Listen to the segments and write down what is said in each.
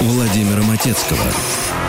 Владимира Матецкого.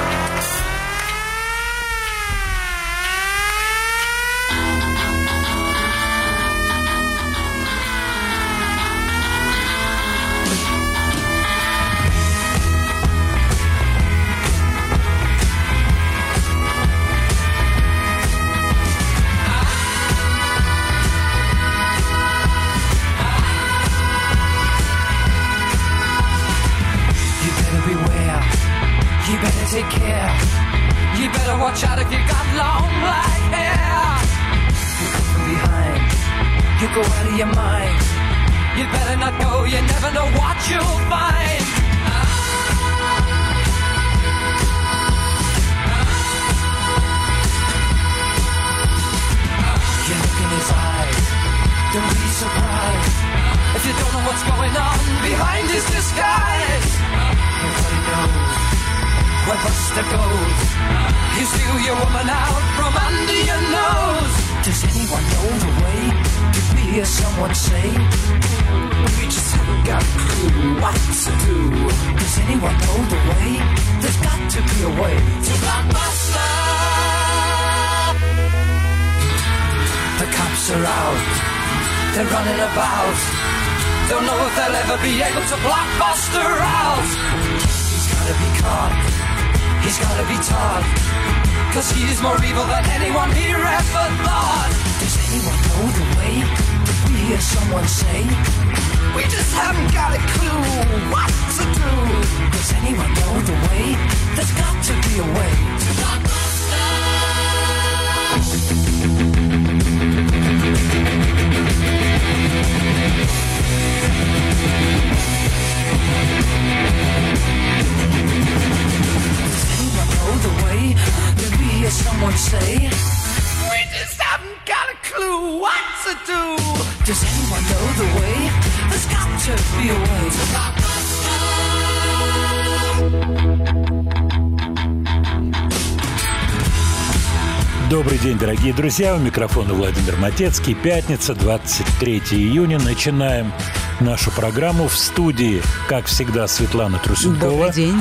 Друзья. У микрофона Владимир Матецкий. Пятница, 23 июня. Начинаем нашу программу в студии, как всегда, Светлана Трусенкова. Добрый день.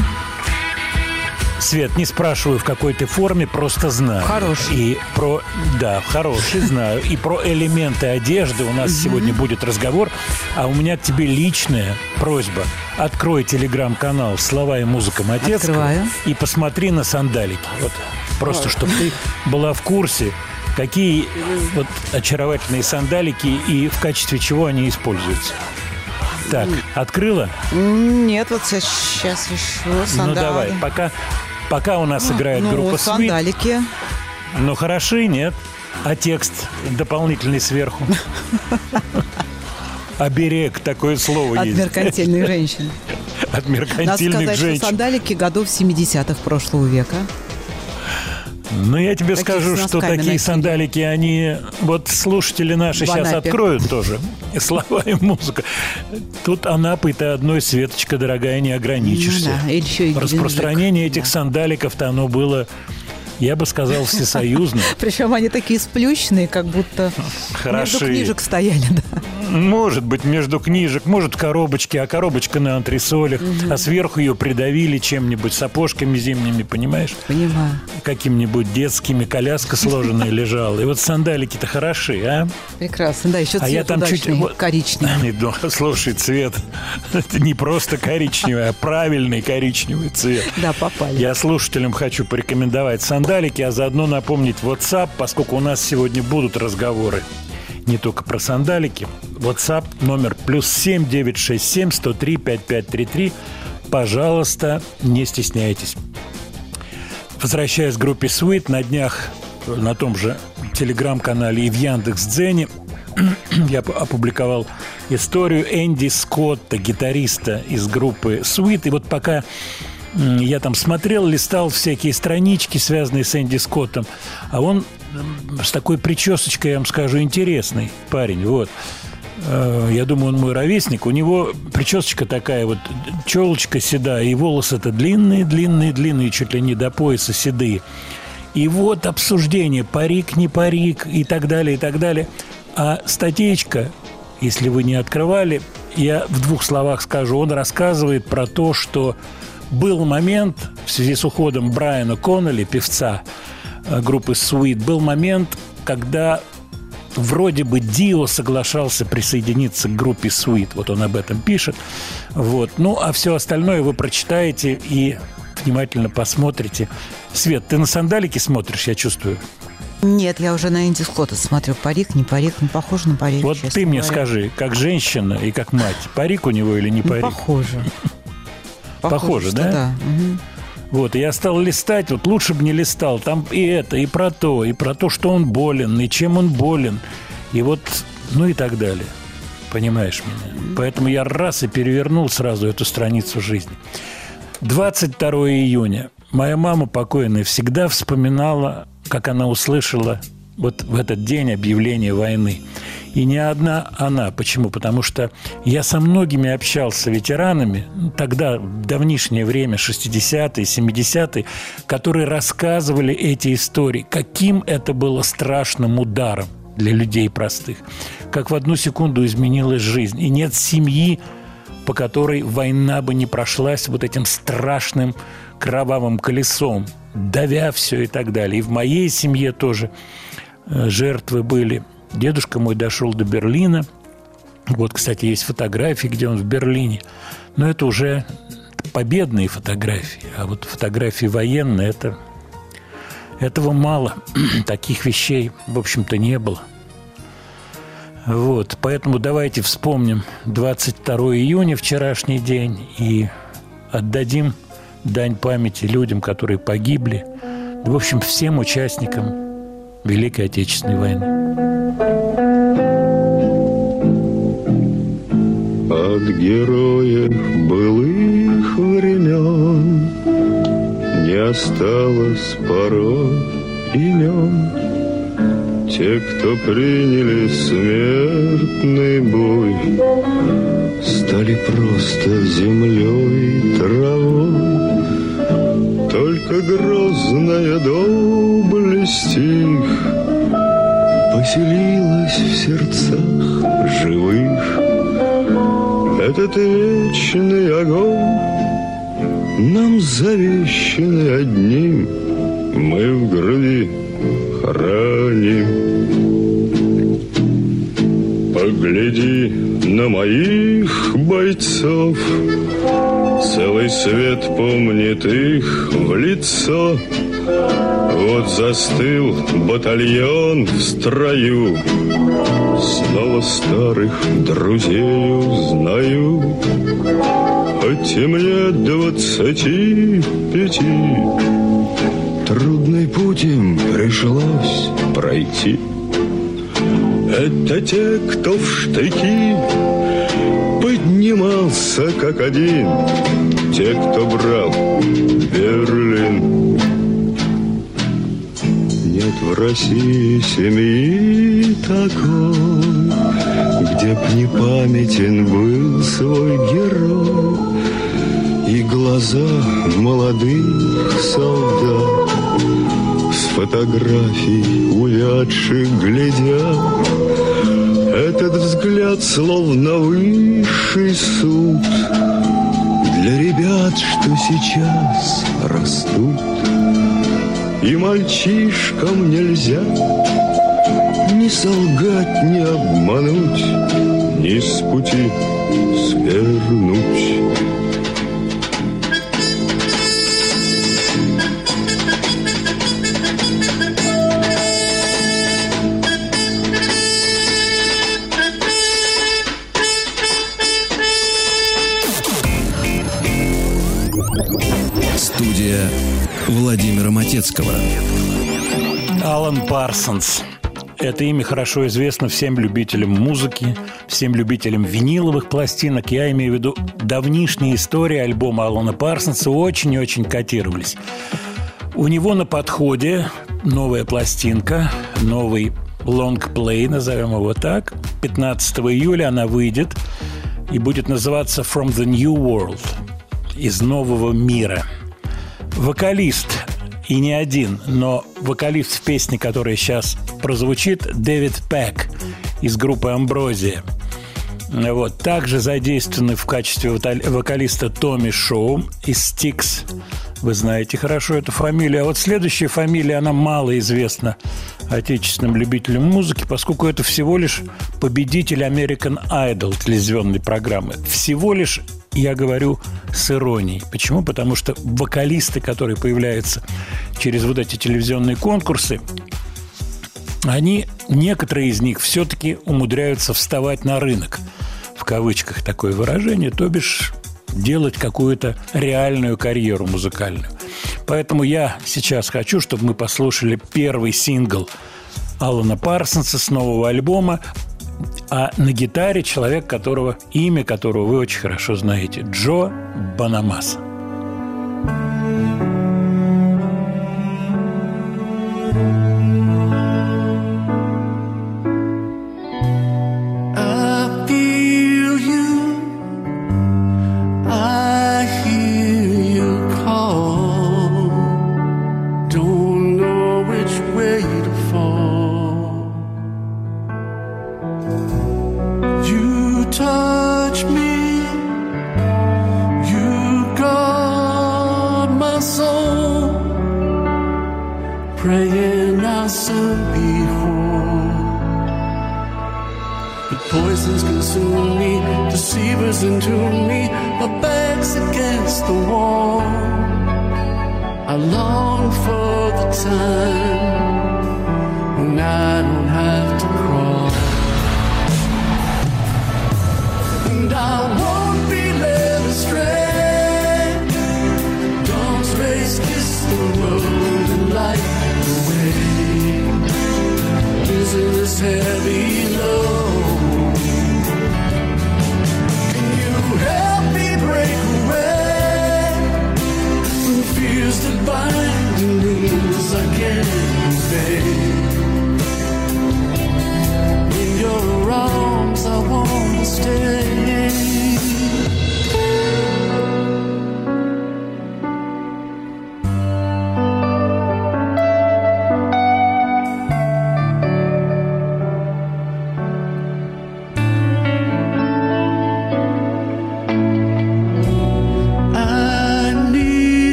Свет, не спрашиваю, в какой ты форме, просто знаю. Хороший. И про... Да, хороший, знаю. И про элементы одежды у нас сегодня будет разговор. А у меня к тебе личная просьба. Открой телеграм-канал «Слова и музыка Матецкого» Открываю. и посмотри на сандалики. Вот просто, чтобы ты была в курсе, какие вот очаровательные сандалики и в качестве чего они используются. Так, открыла? Нет, вот сейчас еще сандали. Ну давай, пока, пока у нас играет ну, группа вот Sweet. сандалики. Ну хороши, нет? А текст дополнительный сверху? Оберег, такое слово От есть. меркантильных женщин. От Надо меркантильных сказать, что женщин. сандалики годов 70-х прошлого века. Ну, я тебе скажу, что такие носили. сандалики, они... Вот слушатели наши сейчас откроют тоже. Слова и музыка. Тут Анапой-то одной Светочка, дорогая, не ограничишься. Ну да, еще и Распространение этих да. сандаликов-то оно было, я бы сказал, всесоюзное. Причем они такие сплющенные, как будто Хороши. между книжек стояли, да. Может быть, между книжек, может, в коробочке, а коробочка на антресолях, а сверху ее придавили чем-нибудь, сапожками зимними, понимаешь? Понимаю. Какими-нибудь детскими, коляска сложенная лежала. И вот сандалики-то хороши, а? Прекрасно. Да, еще А цвет я там чуть... коричневый. Слушай, цвет, это не просто коричневый, а правильный коричневый цвет. Да, попали. Я слушателям хочу порекомендовать сандалики, а заодно напомнить WhatsApp, поскольку у нас сегодня будут разговоры не только про сандалики. WhatsApp номер плюс 7 967 103 5533. Пожалуйста, не стесняйтесь. Возвращаясь к группе Sweet, на днях на том же телеграм-канале и в Яндекс.Дзене я опубликовал историю Энди Скотта, гитариста из группы Sweet. И вот пока я там смотрел, листал всякие странички, связанные с Энди Скоттом, а он с такой причесочкой, я вам скажу, интересный парень. Вот. Э, Я думаю, он мой ровесник. У него причесочка такая вот, челочка седая, и волосы-то длинные, длинные, длинные, чуть ли не до пояса седые. И вот обсуждение, парик, не парик и так далее, и так далее. А статейка, если вы не открывали, я в двух словах скажу, он рассказывает про то, что был момент в связи с уходом Брайана Коннелли, певца группы Sweet, был момент, когда вроде бы Дио соглашался присоединиться к группе Sweet. Вот он об этом пишет. Вот. Ну, а все остальное вы прочитаете и внимательно посмотрите. Свет, ты на сандалики смотришь, я чувствую. Нет, я уже на Инди Скотта смотрю. Парик, не парик, не похож на парик. Вот ты мне говоря. скажи, как женщина и как мать, парик у него или не ну, парик? Ну, похоже. Похоже, да? Да. Вот, я стал листать, вот лучше бы не листал. Там и это, и про то, и про то, что он болен, и чем он болен. И вот, ну и так далее. Понимаешь меня? Поэтому я раз и перевернул сразу эту страницу жизни. 22 июня. Моя мама покойная всегда вспоминала, как она услышала вот в этот день объявление войны. И не одна она. Почему? Потому что я со многими общался ветеранами, ну, тогда, в давнишнее время, 60-е, 70-е, которые рассказывали эти истории, каким это было страшным ударом для людей простых, как в одну секунду изменилась жизнь. И нет семьи, по которой война бы не прошлась вот этим страшным кровавым колесом, давя все и так далее. И в моей семье тоже э, жертвы были – Дедушка мой дошел до Берлина. Вот, кстати, есть фотографии, где он в Берлине. Но это уже победные фотографии. А вот фотографии военные – это этого мало. Таких вещей, в общем-то, не было. Вот, поэтому давайте вспомним 22 июня, вчерашний день, и отдадим дань памяти людям, которые погибли, в общем, всем участникам Великой Отечественной войны. От героев былых времен Не осталось порой имен Те, кто приняли смертный бой Стали просто землей травой Только грозная доблесть их Поселилась в сердцах живых. Этот вечный огонь Нам завещанный одним Мы в груди храним. Погляди на моих бойцов Целый свет помнит их в лицо. Вот застыл батальон в строю. Снова старых друзей узнаю. Хоть и мне двадцати пяти. Трудный путь им пришлось пройти Это те, кто в штыки поднимался как один. Те, кто брал Берлин. Нет в России семьи такой Где б не памятен был свой герой. И глаза молодых солдат фотографий увядших глядят. Этот взгляд словно высший суд Для ребят, что сейчас растут. И мальчишкам нельзя Ни солгать, ни обмануть Ни с пути свернуть Матецкого. Алан Парсонс. Это имя хорошо известно всем любителям музыки, всем любителям виниловых пластинок. Я имею в виду давнишние истории альбома Алана Парсонса очень-очень котировались. У него на подходе новая пластинка, новый лонгплей, назовем его так. 15 июля она выйдет и будет называться «From the New World» – «Из нового мира». Вокалист и не один, но вокалист в песне, которая сейчас прозвучит, Дэвид Пэк из группы «Амброзия». Вот. Также задействованы в качестве вокалиста Томми Шоу из Стикс. Вы знаете хорошо эту фамилию. А вот следующая фамилия, она мало известна отечественным любителям музыки, поскольку это всего лишь победитель American Idol телевизионной программы. Всего лишь я говорю с иронией. Почему? Потому что вокалисты, которые появляются через вот эти телевизионные конкурсы, они, некоторые из них все-таки умудряются вставать на рынок. В кавычках такое выражение, то бишь делать какую-то реальную карьеру музыкальную. Поэтому я сейчас хочу, чтобы мы послушали первый сингл Алана Парсонса с нового альбома, а на гитаре человек, которого имя которого вы очень хорошо знаете, Джо Банамаса.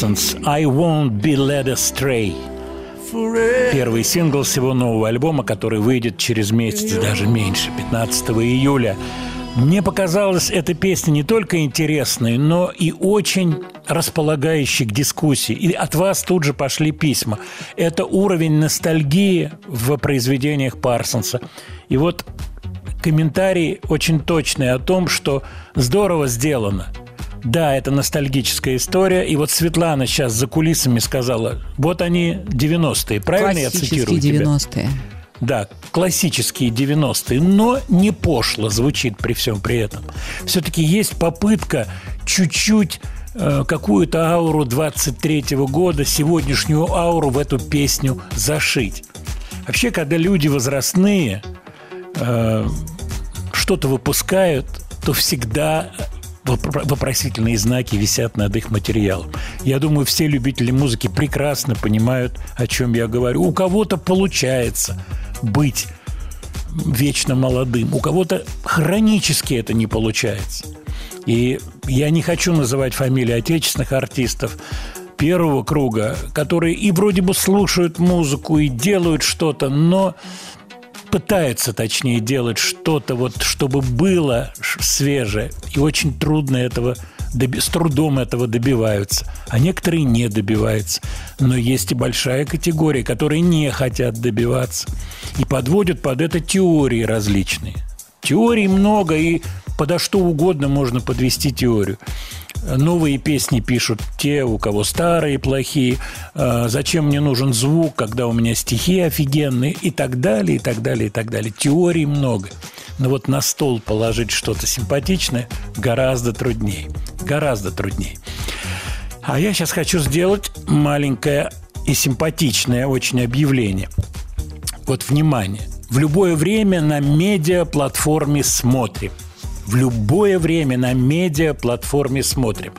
Parsons «I won't be led astray». Первый сингл всего нового альбома, который выйдет через месяц, даже меньше, 15 июля. Мне показалась эта песня не только интересной, но и очень располагающий к дискуссии. И от вас тут же пошли письма. Это уровень ностальгии в произведениях Парсонса. И вот комментарий очень точный о том, что здорово сделано. Да, это ностальгическая история. И вот Светлана сейчас за кулисами сказала, вот они 90-е. Правильно я цитирую 90-е. тебя? Да, классические 90-е, но не пошло звучит при всем при этом. Все-таки есть попытка чуть-чуть э, какую-то ауру 23-го года, сегодняшнюю ауру в эту песню зашить. Вообще, когда люди возрастные э, что-то выпускают, то всегда вопросительные знаки висят над их материалом. Я думаю, все любители музыки прекрасно понимают, о чем я говорю. У кого-то получается быть вечно молодым, у кого-то хронически это не получается. И я не хочу называть фамилии отечественных артистов первого круга, которые и вроде бы слушают музыку, и делают что-то, но пытаются, точнее, делать что-то, вот, чтобы было свежее. И очень трудно этого, с трудом этого добиваются. А некоторые не добиваются. Но есть и большая категория, которые не хотят добиваться. И подводят под это теории различные. Теорий много, и подо что угодно можно подвести теорию. Новые песни пишут те, у кого старые плохие. А, зачем мне нужен звук, когда у меня стихи офигенные и так далее, и так далее, и так далее. Теорий много. Но вот на стол положить что-то симпатичное гораздо труднее. Гораздо труднее. А я сейчас хочу сделать маленькое и симпатичное очень объявление. Вот внимание. В любое время на медиаплатформе смотрим – в любое время на медиа-платформе смотрим.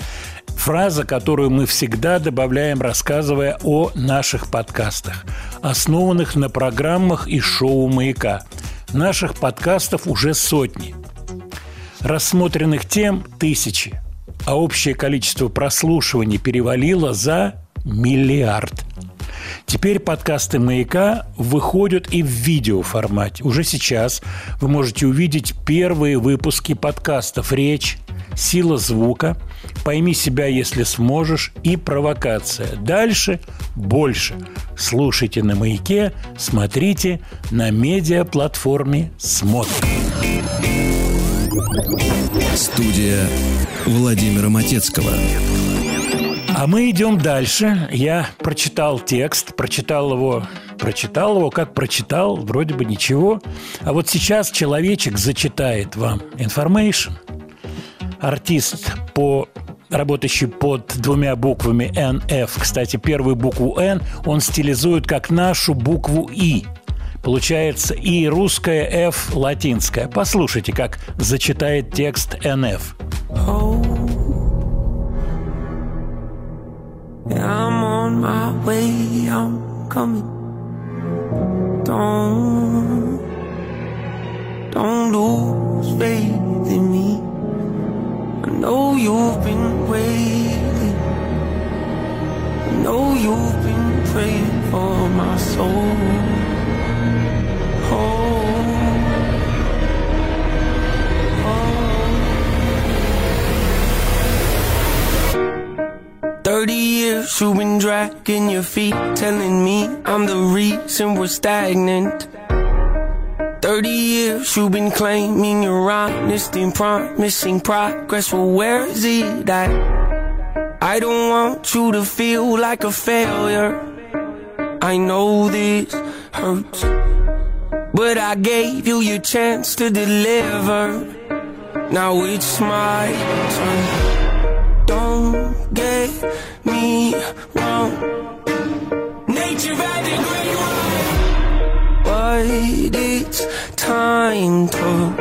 Фраза, которую мы всегда добавляем, рассказывая о наших подкастах, основанных на программах и шоу «Маяка». Наших подкастов уже сотни. Рассмотренных тем – тысячи. А общее количество прослушиваний перевалило за миллиард – Теперь подкасты «Маяка» выходят и в видеоформате. Уже сейчас вы можете увидеть первые выпуски подкастов «Речь», «Сила звука», «Пойми себя, если сможешь» и «Провокация». Дальше больше. Слушайте на «Маяке», смотрите на медиаплатформе «Смотрим». Студия Владимира Матецкого. А мы идем дальше. Я прочитал текст, прочитал его, прочитал его, как прочитал, вроде бы ничего. А вот сейчас человечек зачитает вам information. Артист по работающий под двумя буквами NF. Кстати, первую букву N он стилизует как нашу букву И. Получается и русская F латинская. Послушайте, как зачитает текст NF. Oh. I'm on my way, I'm coming. Don't, don't lose faith in me. I know you've been waiting. I know you've been praying for my soul. Oh. Thirty years you've been dragging your feet, telling me I'm the reason we're stagnant. Thirty years you've been claiming you're honest and promising progress, well where is it at? I don't want you to feel like a failure. I know this hurts, but I gave you your chance to deliver. Now it's my turn. Don't get me wrong. Nature had a great. But it's time to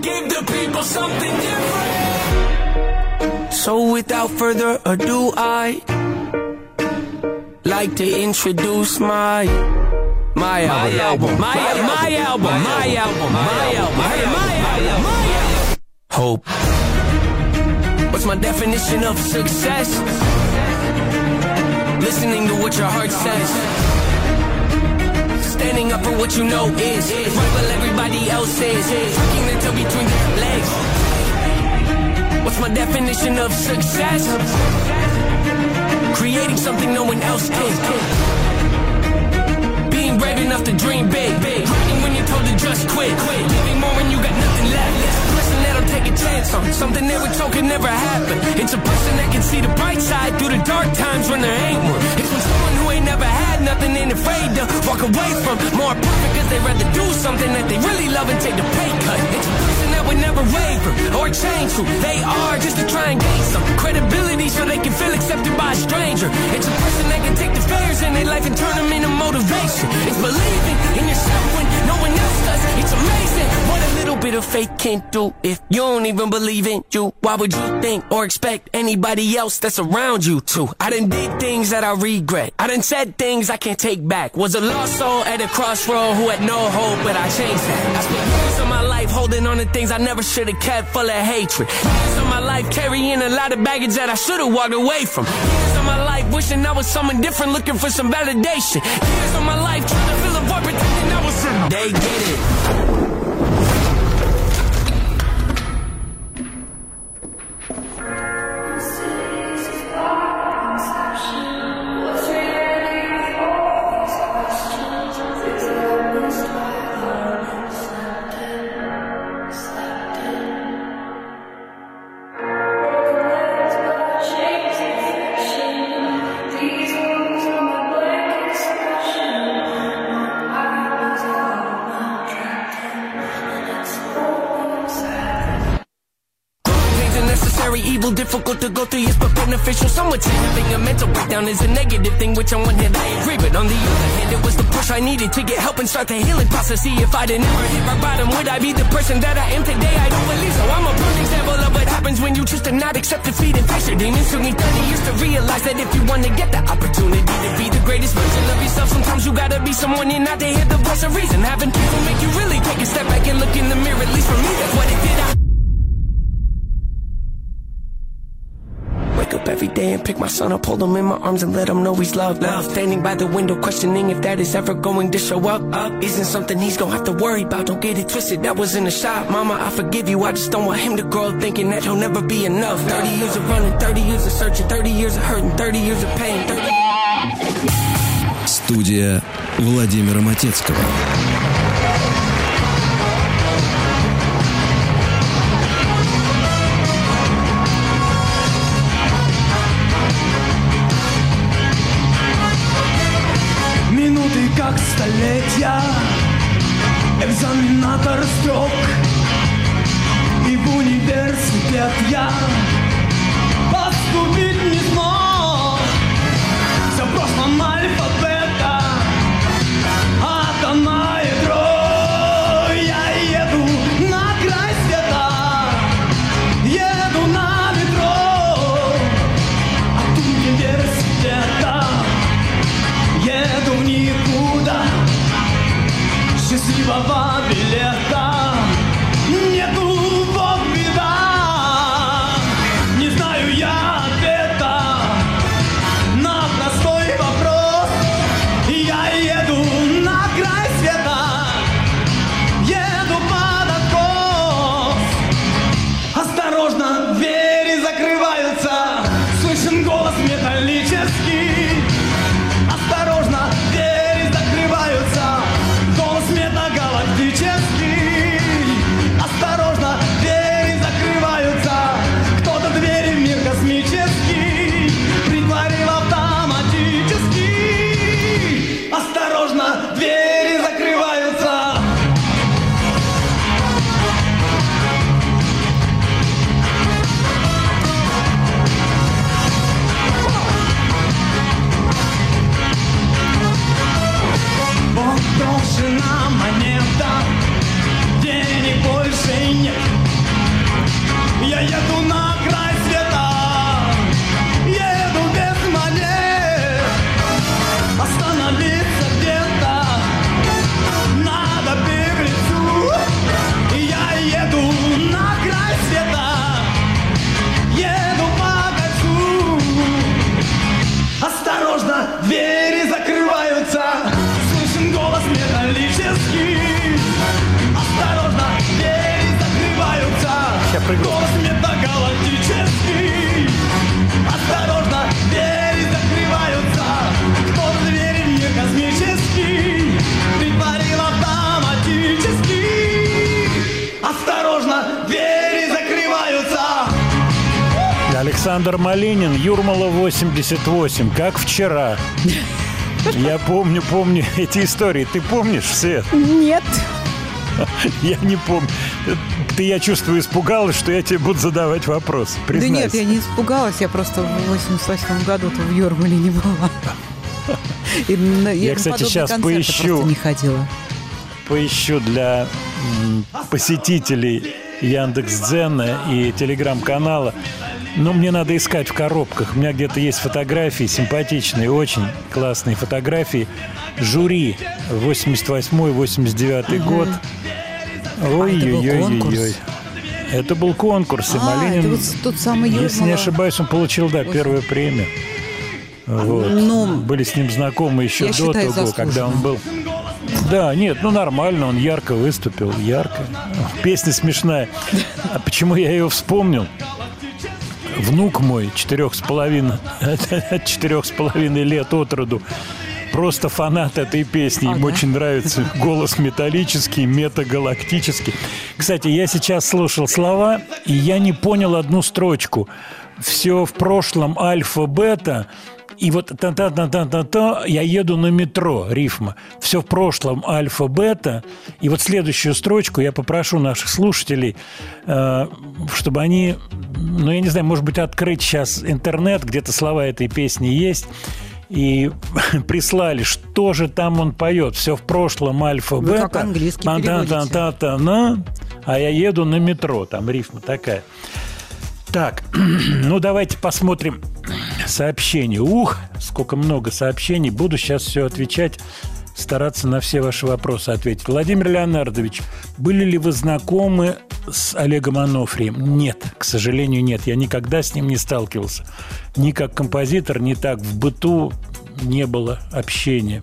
give the people something different. So without further ado, I like to introduce my my album, my album, my album, my album, my album, my album, my album. Hope. What's my definition of success? Listening to what your heart says. Standing up for what you know is right while everybody else is. Tucking the tail between your legs. What's my definition of success. Creating something no one else can. Being brave enough to dream big. Quitting when you're told to just quit. Living more when you got nothing left. Take a chance on something they were told could never happen. It's a person that can see the bright side through the dark times when there ain't one. It's when someone who ain't never had nothing and afraid to walk away from more perfect cause they'd rather do something that they really love and take the pay cut. It's a person that would never waver or change who they are just to try and gain some credibility so they can feel accepted by a stranger. It's a person that can take the fears in their life and turn them into motivation. It's believing in yourself when It's amazing what a little bit of faith can do if you don't even believe in you. Why would you think or expect anybody else that's around you to? I done did things that I regret. I done said things I can't take back. Was a lost soul at a crossroad who had no hope, but I changed that. I holding on to things I never should have kept full of hatred. Years of my life carrying a lot of baggage that I should have walked away from. Years of my life wishing I was someone different, looking for some validation. Years of my life trying to fill a void, pretending I was. They get it. Beneficial. Some would say having a mental breakdown is a negative thing, which on one hand I agree, but on the other hand, it was the push I needed to get help and start the healing process. See, if I'd never hit rock bottom, would I be the person that I am today? I don't believe so. I'm a perfect example of what happens when you choose to not accept defeat and face your demons. Took me 30 years to realize that if you want to get the opportunity to be the greatest version of yourself, sometimes you gotta be someone you're not to hear the voice of reason. Having people make you really take a step back and look in the mirror, at least for me, that's what it did. I every day and pick my son up, hold him in my arms and let him know he's loved. Love. Standing by the window, questioning if that is ever going to show up. Up isn't something he's gonna have to worry about. Don't get it twisted, that was in the shop. Mama, I forgive you. I just don't want him to grow up thinking that he'll never be enough. 30 years of running, 30 years of searching, 30 years of hurting, 30 years of pain. 30 Студия Владимира Матецкого. 88, как вчера. Я помню, помню эти истории. Ты помнишь, Свет? Нет. Я не помню. Ты, я чувствую, испугалась, что я тебе буду задавать вопрос. Признайся. Да нет, я не испугалась, я просто в 88 году-то в Юрмале не была. И Я, на кстати, концерты поищу. не ходила. Поищу для посетителей Яндекс.Дзена и Телеграм-канала. Но мне надо искать в коробках. У меня где-то есть фотографии, симпатичные, очень классные фотографии. Жюри 88-89 год. Ой-ой-ой-ой-ой. конкурс? Это был конкурс, и А, Малинин, вот тот самый если не ошибаюсь, он получил, да, первую премию. Вот. Ну, Были с ним знакомы еще до считаю, того, когда он заслуженно. был. Да, нет, ну нормально, он ярко выступил, ярко. Песня смешная. А почему я ее вспомнил? Внук мой, четырех с половиной, четырех с половиной лет от роду, просто фанат этой песни. А, Ему да? очень нравится голос металлический, метагалактический. Кстати, я сейчас слушал слова, и я не понял одну строчку. Все в прошлом альфа-бета, и вот та-та-та-та-та-та, я еду на метро, рифма. Все в прошлом альфа-бета. И вот следующую строчку я попрошу наших слушателей, э, чтобы они, ну, я не знаю, может быть, открыть сейчас интернет, где-то слова этой песни есть, и прислали, что же там он поет. Все в прошлом альфа-бета. Вы как английский переводите. Та-та-та-та-на, а я еду на метро. Там рифма такая. Так, ну давайте посмотрим сообщения. Ух, сколько много сообщений. Буду сейчас все отвечать, стараться на все ваши вопросы ответить. Владимир Леонардович, были ли вы знакомы с Олегом Анофрием? Нет, к сожалению, нет. Я никогда с ним не сталкивался. Ни как композитор, ни так в быту не было общения.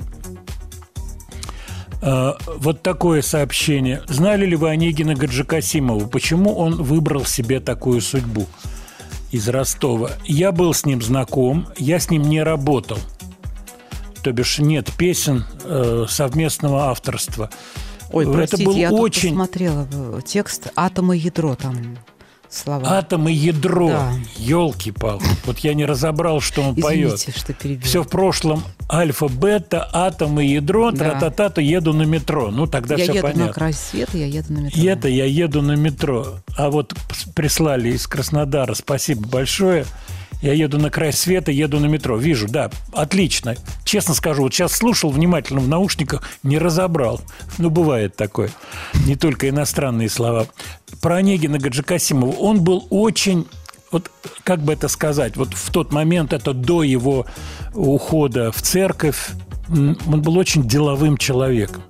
Э, Вот такое сообщение. Знали ли вы Онегина Гаджикасимова? Почему он выбрал себе такую судьбу из Ростова? Я был с ним знаком, я с ним не работал. То бишь нет песен э, совместного авторства. Ой, Это простите, был я очень посмотрела э, текст «Атом и ядро» там слова. атом и ядро. Да. Елки-палки. Вот я не разобрал, что он поет. Что перебила. Все в прошлом альфа, бета, атом и ядро, Да. тра-та-та-то еду на метро. Ну, тогда я все еду понятно. на край света, я еду на метро. И это я еду на метро. А вот прислали из Краснодара, спасибо большое. Я еду на край света, еду на метро. Вижу, да, отлично. Честно скажу, вот сейчас слушал внимательно в наушниках, не разобрал. Ну, бывает такое. Не только иностранные слова. Про Онегина Гаджикасимова. Он был очень вот как бы это сказать, вот в тот момент, это до его ухода в церковь, он был очень деловым человеком.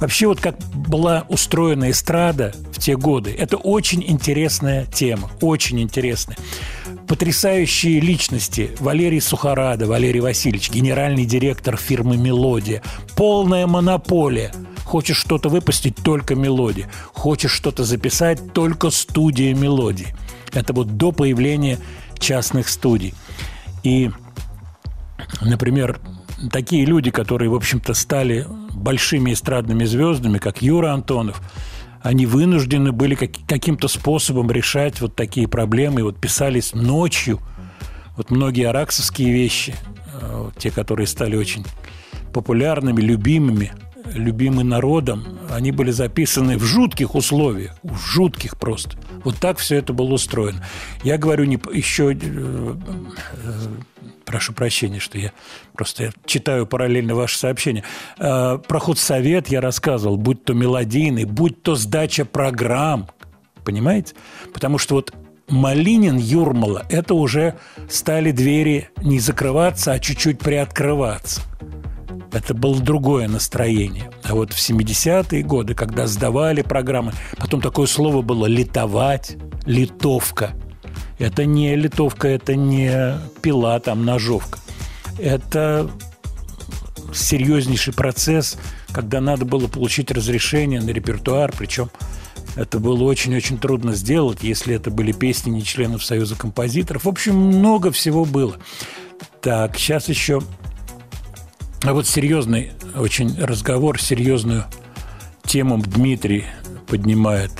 Вообще вот как была устроена эстрада в те годы, это очень интересная тема, очень интересная. Потрясающие личности. Валерий Сухарада, Валерий Васильевич, генеральный директор фирмы «Мелодия». Полная монополия. Хочешь что-то выпустить – только «Мелодия». Хочешь что-то записать – только студия «Мелодии». Это вот до появления частных студий. И например, такие люди, которые, в общем-то, стали большими эстрадными звездами, как Юра Антонов, они вынуждены были как- каким-то способом решать вот такие проблемы. И вот писались ночью. Вот многие араксовские вещи, э, те, которые стали очень популярными, любимыми, любимы народом, они были записаны в жутких условиях, в жутких просто. Вот так все это было устроено. Я говорю не еще, э, э, прошу прощения, что я просто читаю параллельно ваши сообщения. Э, Про худсовет я рассказывал, будь то мелодийный, будь то сдача программ, понимаете? Потому что вот Малинин, Юрмала, это уже стали двери не закрываться, а чуть-чуть приоткрываться. Это было другое настроение. А вот в 70-е годы, когда сдавали программы, потом такое слово было «литовать», «литовка». Это не литовка, это не пила, там, ножовка. Это серьезнейший процесс, когда надо было получить разрешение на репертуар, причем это было очень-очень трудно сделать, если это были песни не членов Союза композиторов. В общем, много всего было. Так, сейчас еще... А вот серьезный очень разговор, серьезную тему Дмитрий поднимает.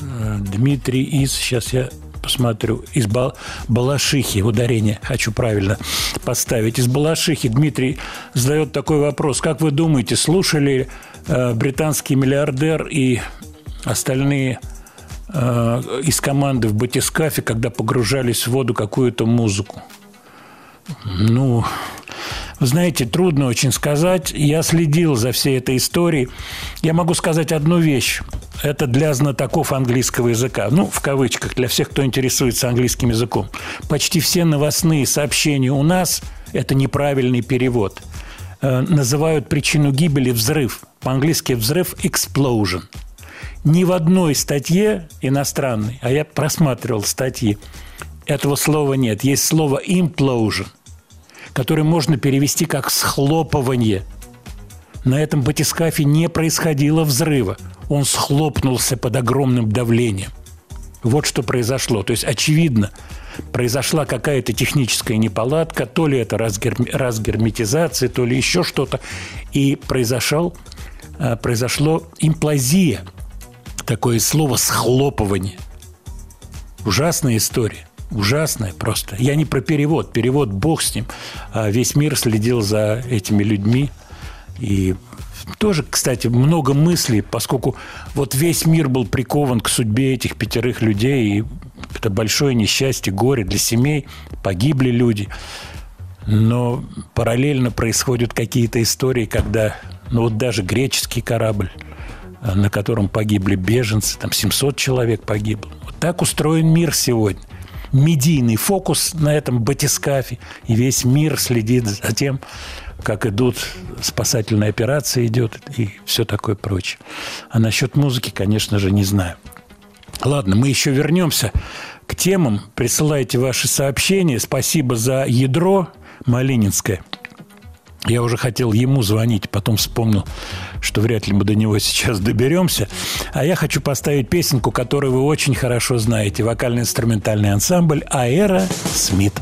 Э, Дмитрий из... Сейчас я смотрю, из Бал- Балашихи, ударение хочу правильно поставить, из Балашихи Дмитрий задает такой вопрос. Как вы думаете, слушали э, британский миллиардер и остальные э, из команды в батискафе, когда погружались в воду какую-то музыку? Ну, вы знаете, трудно очень сказать. Я следил за всей этой историей. Я могу сказать одну вещь. Это для знатоков английского языка. Ну, в кавычках, для всех, кто интересуется английским языком. Почти все новостные сообщения у нас – это неправильный перевод. Э, Называют причину гибели взрыв. По-английски взрыв – explosion. Ни в одной статье иностранной, а я просматривал статьи, этого слова нет. Есть слово implosion, которое можно перевести как схлопывание. На этом батискафе не происходило взрыва. Он схлопнулся под огромным давлением. Вот что произошло. То есть, очевидно, произошла какая-то техническая неполадка, то ли это разгерм- разгерметизация, то ли еще что-то. И произошел, э, произошло имплазия. Такое слово «схлопывание». Ужасная история. Ужасная просто. Я не про перевод. Перевод бог с ним. А весь мир следил за этими людьми. И тоже, кстати, много мыслей, поскольку вот весь мир был прикован к судьбе этих пятерых людей. И это большое несчастье, горе для семей. Погибли люди. Но параллельно происходят какие-то истории, когда ну вот даже греческий корабль, а, на котором погибли беженцы, там 700 человек погибло. Вот так устроен мир сегодня. Медийный фокус на этом батискафе, и весь мир следит за тем, как идут спасательные операции идет и все такое прочее. А насчет музыки, конечно же, не знаю. Ладно, мы еще вернемся к темам. Присылайте ваши сообщения. Спасибо за ядро Малининское. Я уже хотел ему звонить, потом вспомнил, что вряд ли мы до него сейчас доберемся. А я хочу поставить песенку, которую вы очень хорошо знаете. Вокально-инструментальный ансамбль «Аэро Смит».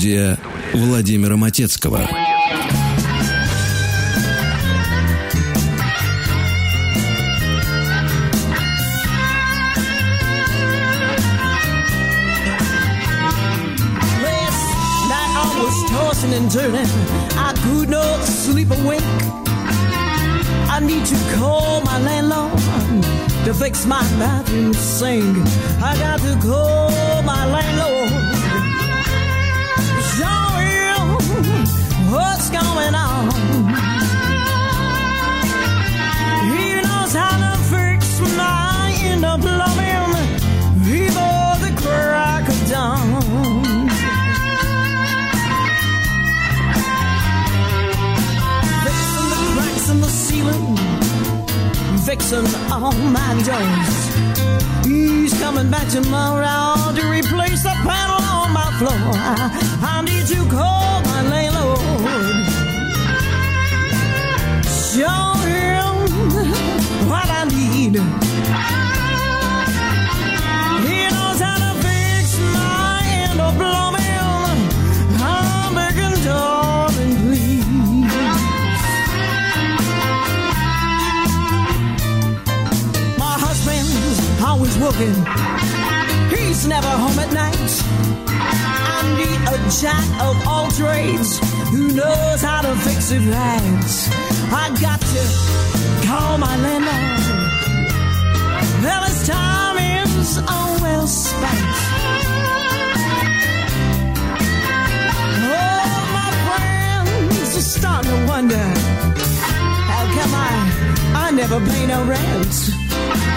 Студия Владимира Матецкого. Last night I was tossing and turning. I could not sleep awake. I need to call my landlord to fix my bathroom sink. I got to call Fixing all oh, my joints. He's coming back tomorrow to replace the panel on my floor. I, I need to call my landlord. Show him what I need. Always. He's never home at night. I need a jack of all trades who knows how to fix it right. I got to call my landlord. Well, his time is oh well spent. Oh, my friends are starting to wonder how come I I never pay no rent.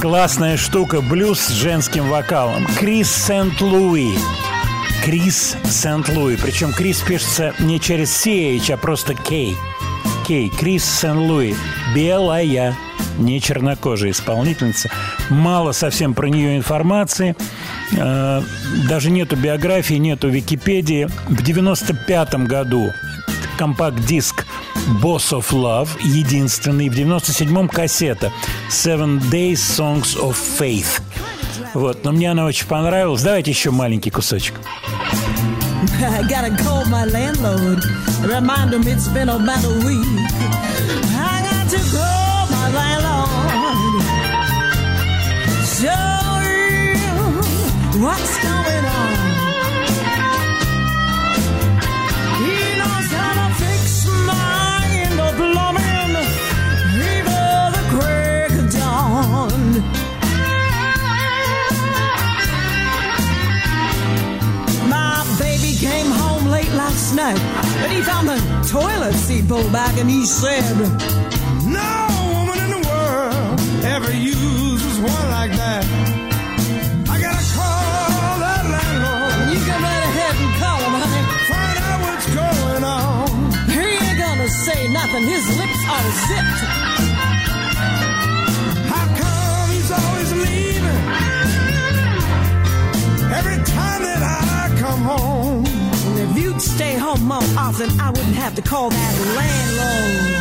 Классная штука, блюз с женским вокалом. Крис Сент-Луи. Крис Сент-Луи. Причем Крис пишется не через CH, а просто K. K. Крис Сент-Луи. Белая, не чернокожая исполнительница. Мало совсем про нее информации. Э, Даже нету биографии, нету Википедии. В 95 году компакт-диск Boss of Love, единственный. В 97-м кассета Seven Days Songs of Faith. Вот, но мне она очень понравилась. Давайте еще маленький кусочек. I gotta call my landlord. Remind him it's been about a week. I got to call what's going on. He knows how to fix my the crack of dawn. My baby came home late last night, but he found the toilet seat pulled back and he said, No woman in the world ever uses one like that. Say nothing. His lips are zipped. How come he's always leaving? Every time that I come home. And if you'd stay home more often, I wouldn't have to call that landlord.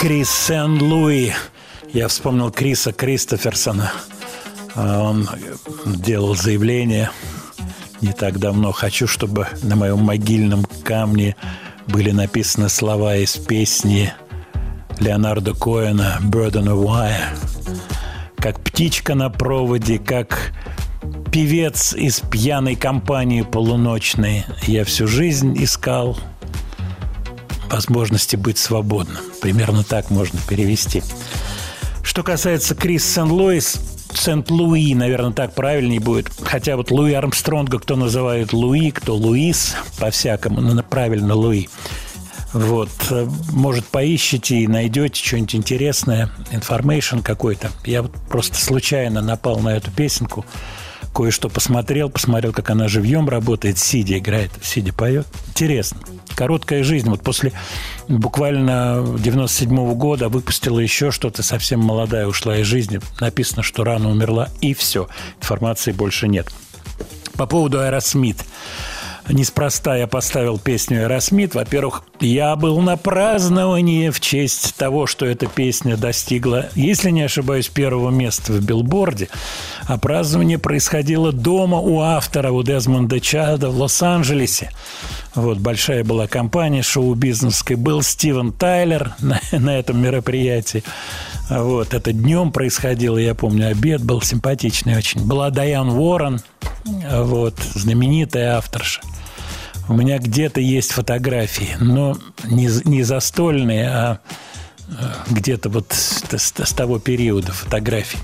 Крис Сен-Луи. Я вспомнил Криса Кристоферсона. А Он делал заявление не так давно. Хочу, чтобы на моем могильном камне были написаны слова из песни Леонардо Коэна «Bird on a Wire». Как птичка на проводе, как певец из пьяной компании полуночной. Я всю жизнь искал возможности быть свободным. Примерно так можно перевести. Что касается Крис Сен-Луис, Сент-Луи, наверное, так правильнее будет. Хотя вот Луи Армстронга кто называет Луи, кто Луис, по-всякому, но правильно Луи. Вот, э, может, поищите и найдете что-нибудь интересное, information какой-то. Я вот просто случайно напал на эту песенку, кое-что посмотрел, посмотрел, как она живьем работает, сидя играет, сидя поет. Интересно. Короткая жизнь. Вот после буквально 97 года выпустила еще что-то, совсем молодая ушла из жизни. Написано, что рано умерла, и все. Информации больше нет. По поводу Аэросмит. Неспроста я поставил песню Эросмит. Во-первых, я был на праздновании в честь того, что эта песня достигла, если не ошибаюсь, первого места в билборде. А празднование происходило дома у автора, у Дезмонда Чада в Лос-Анджелесе. Вот, большая была компания шоу-бизнесской. Был Стивен Тайлер на, на этом мероприятии. Вот, это днем происходило, я помню, обед был симпатичный очень. Была Дайан Уоррен, вот, знаменитая авторша. У меня где-то есть фотографии, но не, не застольные, а э, где-то вот с, с того периода фотографий.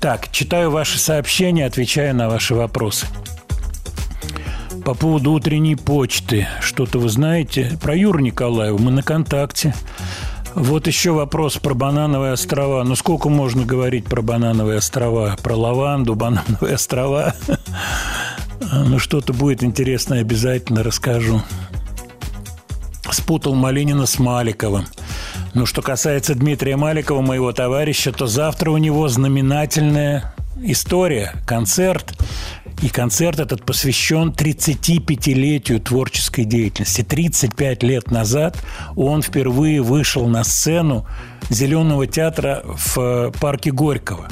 Так, читаю ваши сообщения, отвечаю на ваши вопросы. По поводу утренней почты. Что-то вы знаете? Про Юру Николаеву мы на контакте. Вот еще вопрос про банановые острова. Ну, сколько можно говорить про банановые острова? Про лаванду, банановые острова? Ну, что-то будет интересное, обязательно расскажу. Спутал Малинина с Маликовым. Ну, что касается Дмитрия Маликова, моего товарища, то завтра у него знаменательная история, концерт. И концерт этот посвящен 35-летию творческой деятельности. 35 лет назад он впервые вышел на сцену Зеленого театра в парке Горького.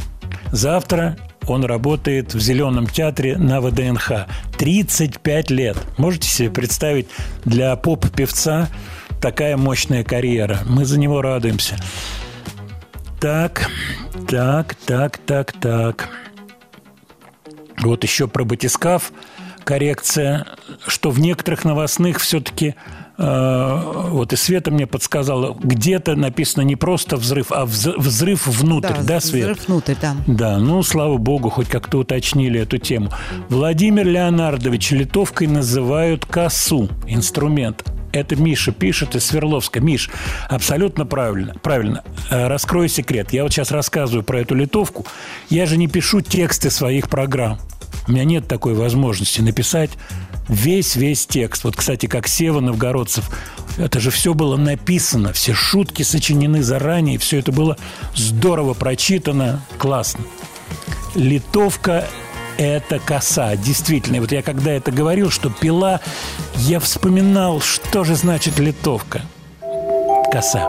Завтра он работает в Зеленом театре на ВДНХ. 35 лет. Можете себе представить для поп-певца такая мощная карьера. Мы за него радуемся. Так, так, так, так, так. Вот еще про батискаф коррекция, что в некоторых новостных все-таки вот и Света мне подсказала, где-то написано не просто взрыв, а взрыв внутрь, да, да Свет? взрыв внутрь, да. Да, ну, слава богу, хоть как-то уточнили эту тему. Владимир Леонардович литовкой называют косу, инструмент. Это Миша пишет из Свердловска. Миш, абсолютно правильно. Правильно. Э, раскрою секрет. Я вот сейчас рассказываю про эту литовку. Я же не пишу тексты своих программ. У меня нет такой возможности написать весь-весь текст. Вот, кстати, как Сева Новгородцев, это же все было написано, все шутки сочинены заранее, все это было здорово прочитано, классно. Литовка – это коса, действительно. Вот я когда это говорил, что пила, я вспоминал, что же значит литовка. Коса.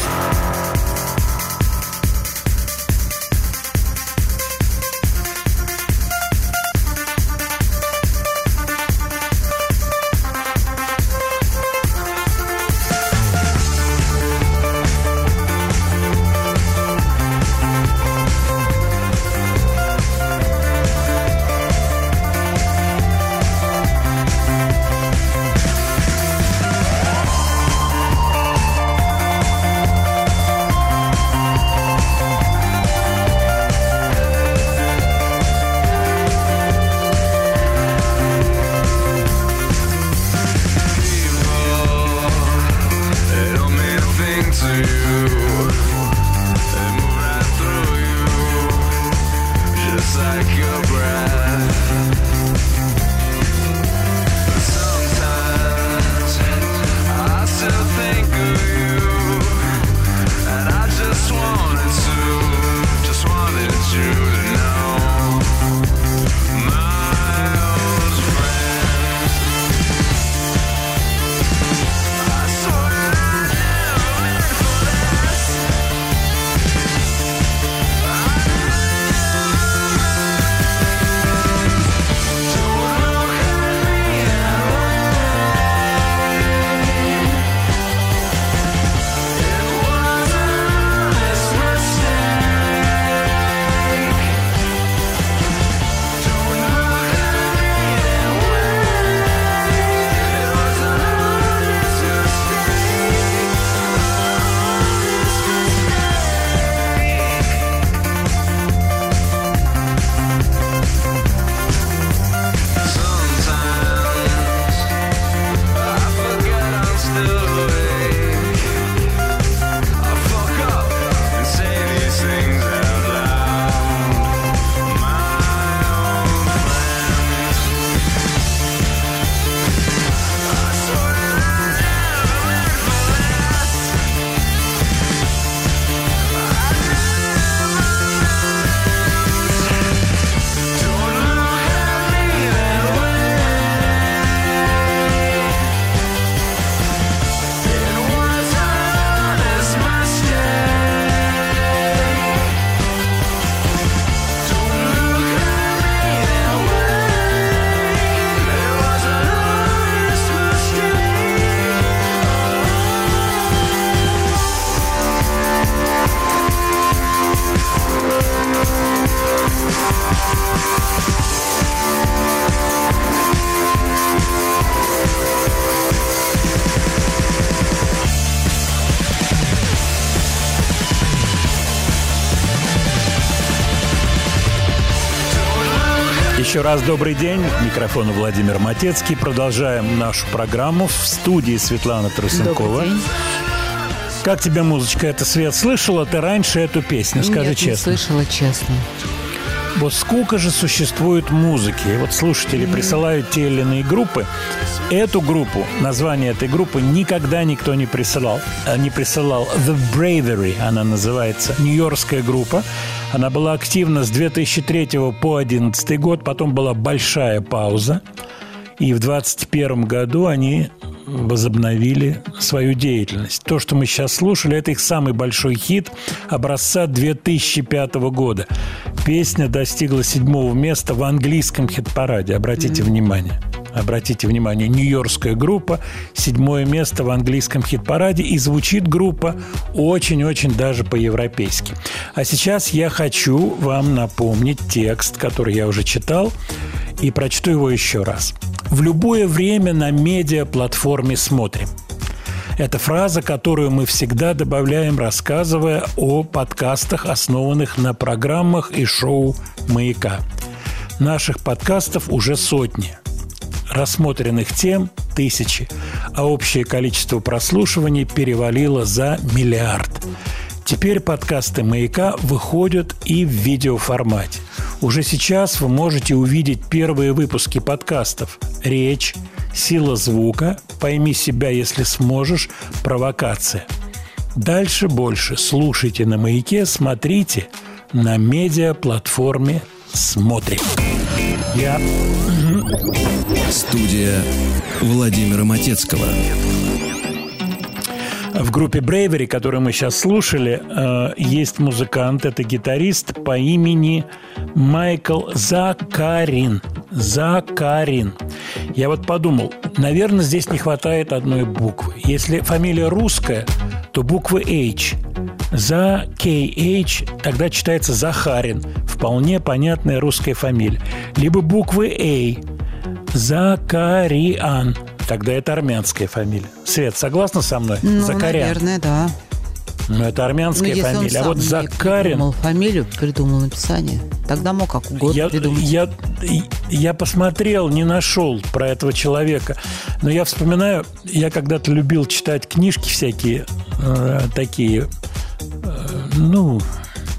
Еще раз добрый день. К микрофону Владимир Матецкий. Продолжаем нашу программу в студии Светлана Трусенкова. Как тебе музычка эта, Свет? Слышала ты раньше эту песню? Скажи Нет, честно. не слышала, честно. Вот сколько же существует музыки. И вот слушатели присылают те или иные группы. Эту группу, название этой группы никогда никто не присылал. э, Не присылал. The Bravery она называется. Нью-Йоркская группа. Она была активна с 2003 по 2011 год. Потом была большая пауза. И в 2021 году они возобновили свою деятельность. То, что мы сейчас слушали, это их самый большой хит образца 2005 года. Песня достигла седьмого места в английском хит-параде. Обратите внимание. Обратите внимание, нью-йоркская группа, седьмое место в английском хит-параде, и звучит группа очень-очень даже по-европейски. А сейчас я хочу вам напомнить текст, который я уже читал, и прочту его еще раз. В любое время на медиаплатформе смотрим. Это фраза, которую мы всегда добавляем, рассказывая о подкастах, основанных на программах и шоу «Маяка». Наших подкастов уже сотни. Рассмотренных тем – тысячи, а общее количество прослушиваний перевалило за миллиард. Теперь подкасты «Маяка» выходят и в видеоформате. Уже сейчас вы можете увидеть первые выпуски подкастов «Речь», «Сила звука», «Пойми себя, если сможешь», «Провокация». Дальше больше слушайте на «Маяке», смотрите на медиаплатформе «Смотрим». Я Студия Владимира Матецкого. В группе Bravery, которую мы сейчас слушали, э, есть музыкант, это гитарист по имени Майкл Закарин. Закарин. Я вот подумал, наверное, здесь не хватает одной буквы. Если фамилия русская, то буквы H. За KH тогда читается Захарин. Вполне понятная русская фамилия. Либо буквы A. Закариан. Тогда это армянская фамилия. Свет, согласна со мной? Ну, Закарян. наверное, да. Ну, это Ну, армянская он фамилия. А вот Закарин... придумал фамилию, придумал написание, тогда мог как угодно Я, придумать. я, я посмотрел, не нашел про этого человека. Но я вспоминаю, я когда-то любил читать книжки всякие э, такие, э, ну,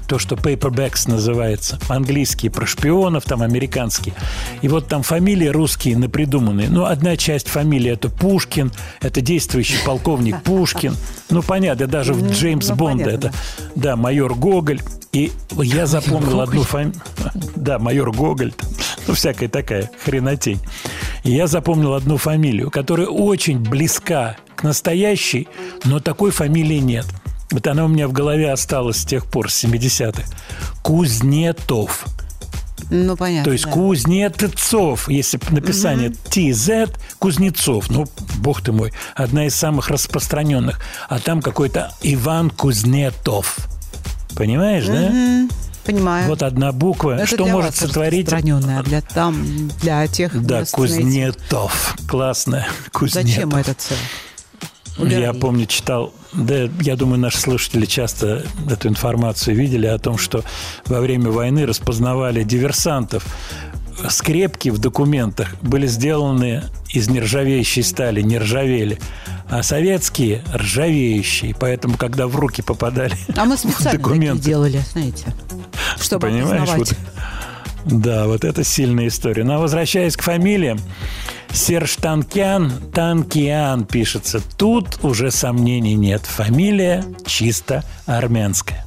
то, что paperbacks называется, английские про шпионов, там американские. И вот там фамилии русские напридуманные. Ну, одна часть фамилии это Пушкин, это действующий полковник Пушкин. Ну, понятно, даже в Джеймс ну, Бонда понятно. это, да, майор Гоголь. И я запомнил одну фамилию. Да, майор Гоголь. Ну, всякая такая хренотень. И я запомнил одну фамилию, которая очень близка к настоящей, но такой фамилии нет. Вот она у меня в голове осталась с тех пор, с 70-х. Кузнетов. Ну, понятно. То есть да. Кузнецов, если написание ТЗ, Кузнецов, ну, бог ты мой, одна из самых распространенных. А там какой-то Иван Кузнетов. Понимаешь, да? Понимаю. Вот одна буква. Это что может сотворить? распространенная, для там, для тех, Да. Кузнетов. Классно. Кузнетов. Зачем это все? Я помню, читал, да, я думаю, наши слушатели часто эту информацию видели о том, что во время войны распознавали диверсантов. Скрепки в документах были сделаны из нержавеющей стали, не ржавели. А советские – ржавеющие. Поэтому, когда в руки попадали А мы специально такие документы, делали, знаете, чтобы Понимаешь, вот, да, вот это сильная история. Но возвращаясь к фамилиям, Серж Танкян, Танкиан пишется. Тут уже сомнений нет. Фамилия чисто армянская.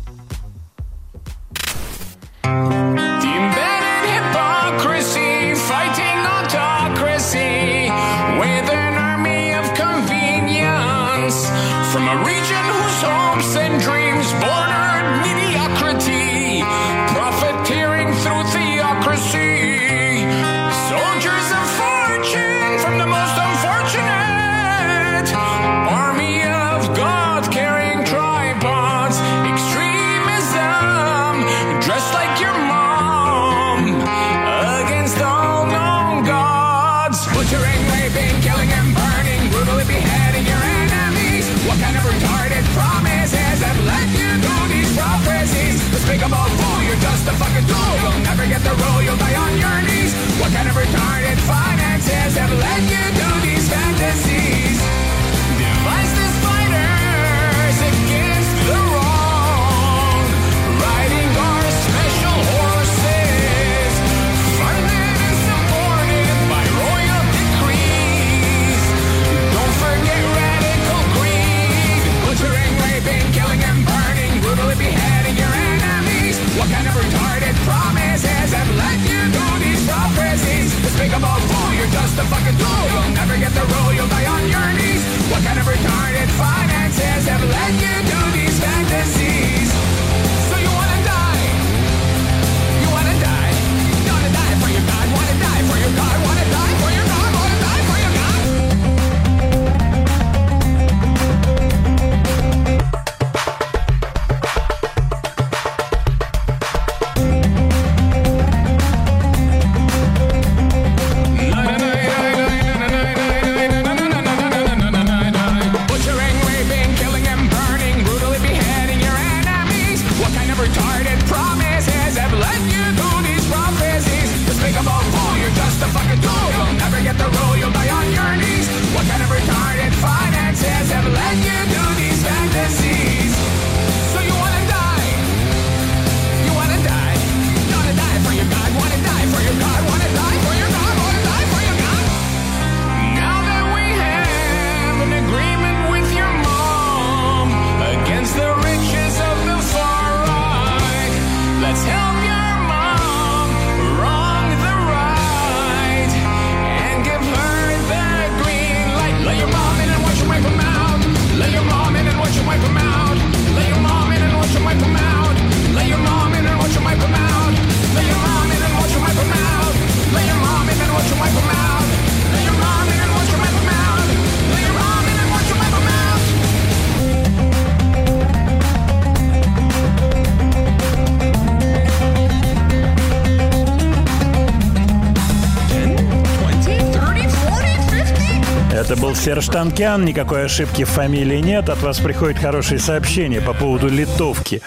Серж Танкян. Никакой ошибки в фамилии нет. От вас приходят хорошие сообщения по поводу литовки.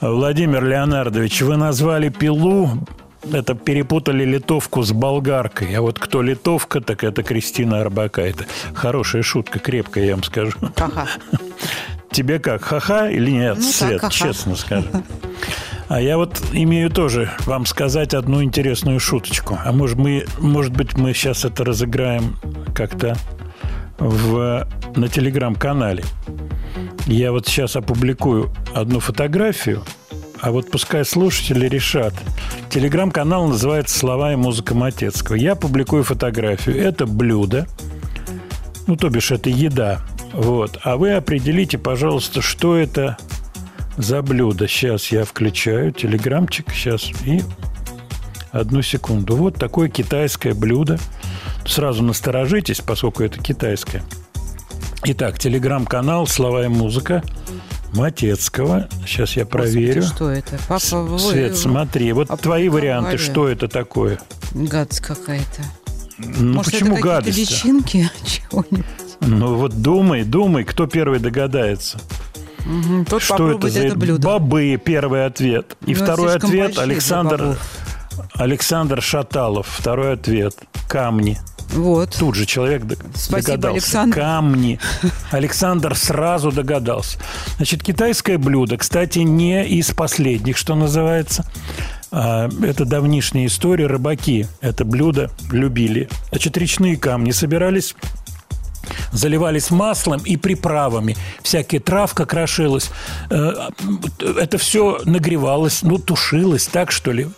Владимир Леонардович, вы назвали пилу это перепутали литовку с болгаркой. А вот кто литовка, так это Кристина Арбака. Это хорошая шутка, крепкая, я вам скажу. Ха-ха. Тебе как, ха-ха или нет, Ну так, Свет, ха-ха. честно скажи. А я вот имею тоже вам сказать одну интересную шуточку. А может, мы, может быть, мы сейчас это разыграем как-то в, на телеграм-канале. Я вот сейчас опубликую одну фотографию, а вот пускай слушатели решат. Телеграм-канал называется «Слова и музыка Матецкого». Я публикую фотографию. Это блюдо, ну, то бишь, это еда. Вот. А вы определите, пожалуйста, что это за блюдо. Сейчас я включаю телеграмчик. Сейчас. И одну секунду. Вот такое китайское блюдо. Сразу насторожитесь, поскольку это китайское. Итак, телеграм-канал «Слова и музыка» Матецкого. Сейчас я проверю. Господи, что это? Папа, вы- Свет, смотри. Вот твои варианты. Что это такое? Гадость какая-то. Ну, Может, почему это гадость? личинки чего-нибудь? Ну, вот думай, думай, кто первый догадается. Мгм, Тот Что это за это блюдо. бобы? Первый ответ. И Ну, второй ответ Александр. Александр Шаталов. Второй ответ камни. Вот. Тут же человек Спасибо, догадался. Александр. Камни. Александр сразу догадался. Значит, китайское блюдо, кстати, не из последних, что называется. А, Это давнишняя история. Рыбаки это блюдо любили. Значит, речные камни собирались заливались маслом и приправами. Всякие травка крошилась. Э, Это все нагревалось, ну, тушилось, так что ли.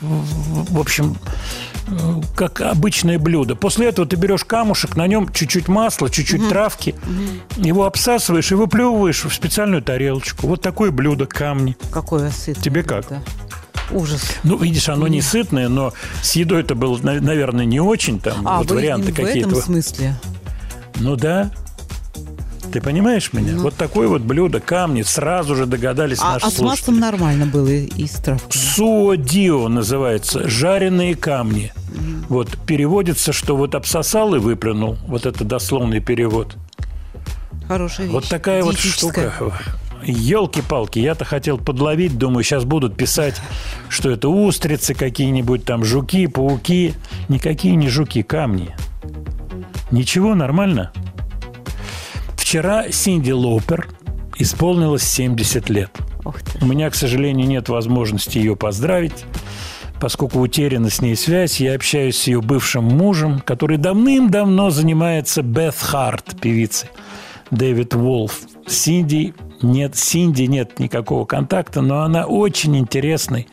В общем, как обычное блюдо. После этого ты берешь камушек, на нем чуть-чуть масла, чуть-чуть травки, его обсасываешь и выплевываешь в специальную тарелочку. Вот такое блюдо камни. Какое сытное. Тебе как? блюдо. Ужас. Ну, видишь, оно не сытное, но с едой это было, на- наверное, не очень. Там А, вот варианты в какие-то. этом смысле? Ну да. Ты понимаешь меня? Ну. Вот такое вот блюдо, камни, сразу же догадались А, наши а с маслом нормально было и, с травками? Суодио называется, жареные камни. Вот переводится, что вот обсосал и выплюнул. Вот это дословный перевод. Хорошая вещь. Вот такая вот штука. Елки-палки, я-то хотел подловить, думаю, сейчас будут писать, что это устрицы какие-нибудь, там жуки, пауки. Никакие не жуки, камни. Ничего, нормально. Вчера Синди Лоупер исполнилось 70 лет. У меня, к сожалению, нет возможности ее поздравить, поскольку утеряна с ней связь. Я общаюсь с ее бывшим мужем, который давным-давно занимается Бeth Харт, певицей. Дэвид Волф. Синди нет, Синди нет никакого контакта, но она очень интересный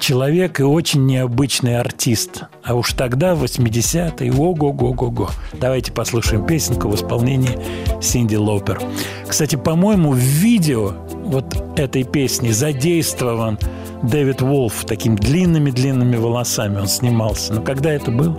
человек и очень необычный артист. А уж тогда, в 80-е, ого-го-го-го. Давайте послушаем песенку в исполнении Синди Лопер. Кстати, по-моему, в видео вот этой песни задействован Дэвид Волф такими длинными-длинными волосами. Он снимался. Но когда это было?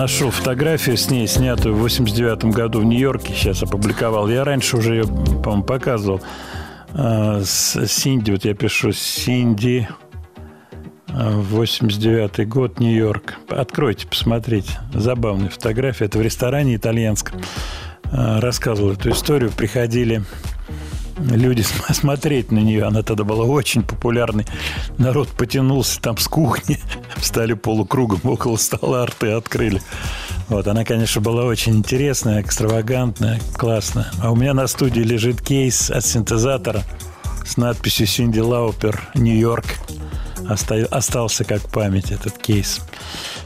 Нашел фотографию с ней, снятую в 89 году в Нью-Йорке. Сейчас опубликовал. Я раньше уже ее, по-моему, показывал. А, С Синди, вот я пишу Синди, а, 89 год, Нью-Йорк. Откройте, посмотрите. Забавная фотография. Это в ресторане итальянском. А, Рассказывал эту историю. Приходили люди см- смотреть на нее. Она тогда была очень популярной. Народ потянулся там с кухни, встали полукругом около стола, рты открыли. Вот, она, конечно, была очень интересная, экстравагантная, классная. А у меня на студии лежит кейс от синтезатора с надписью «Синди Лаупер, Нью-Йорк». Оста- Остался как память этот кейс.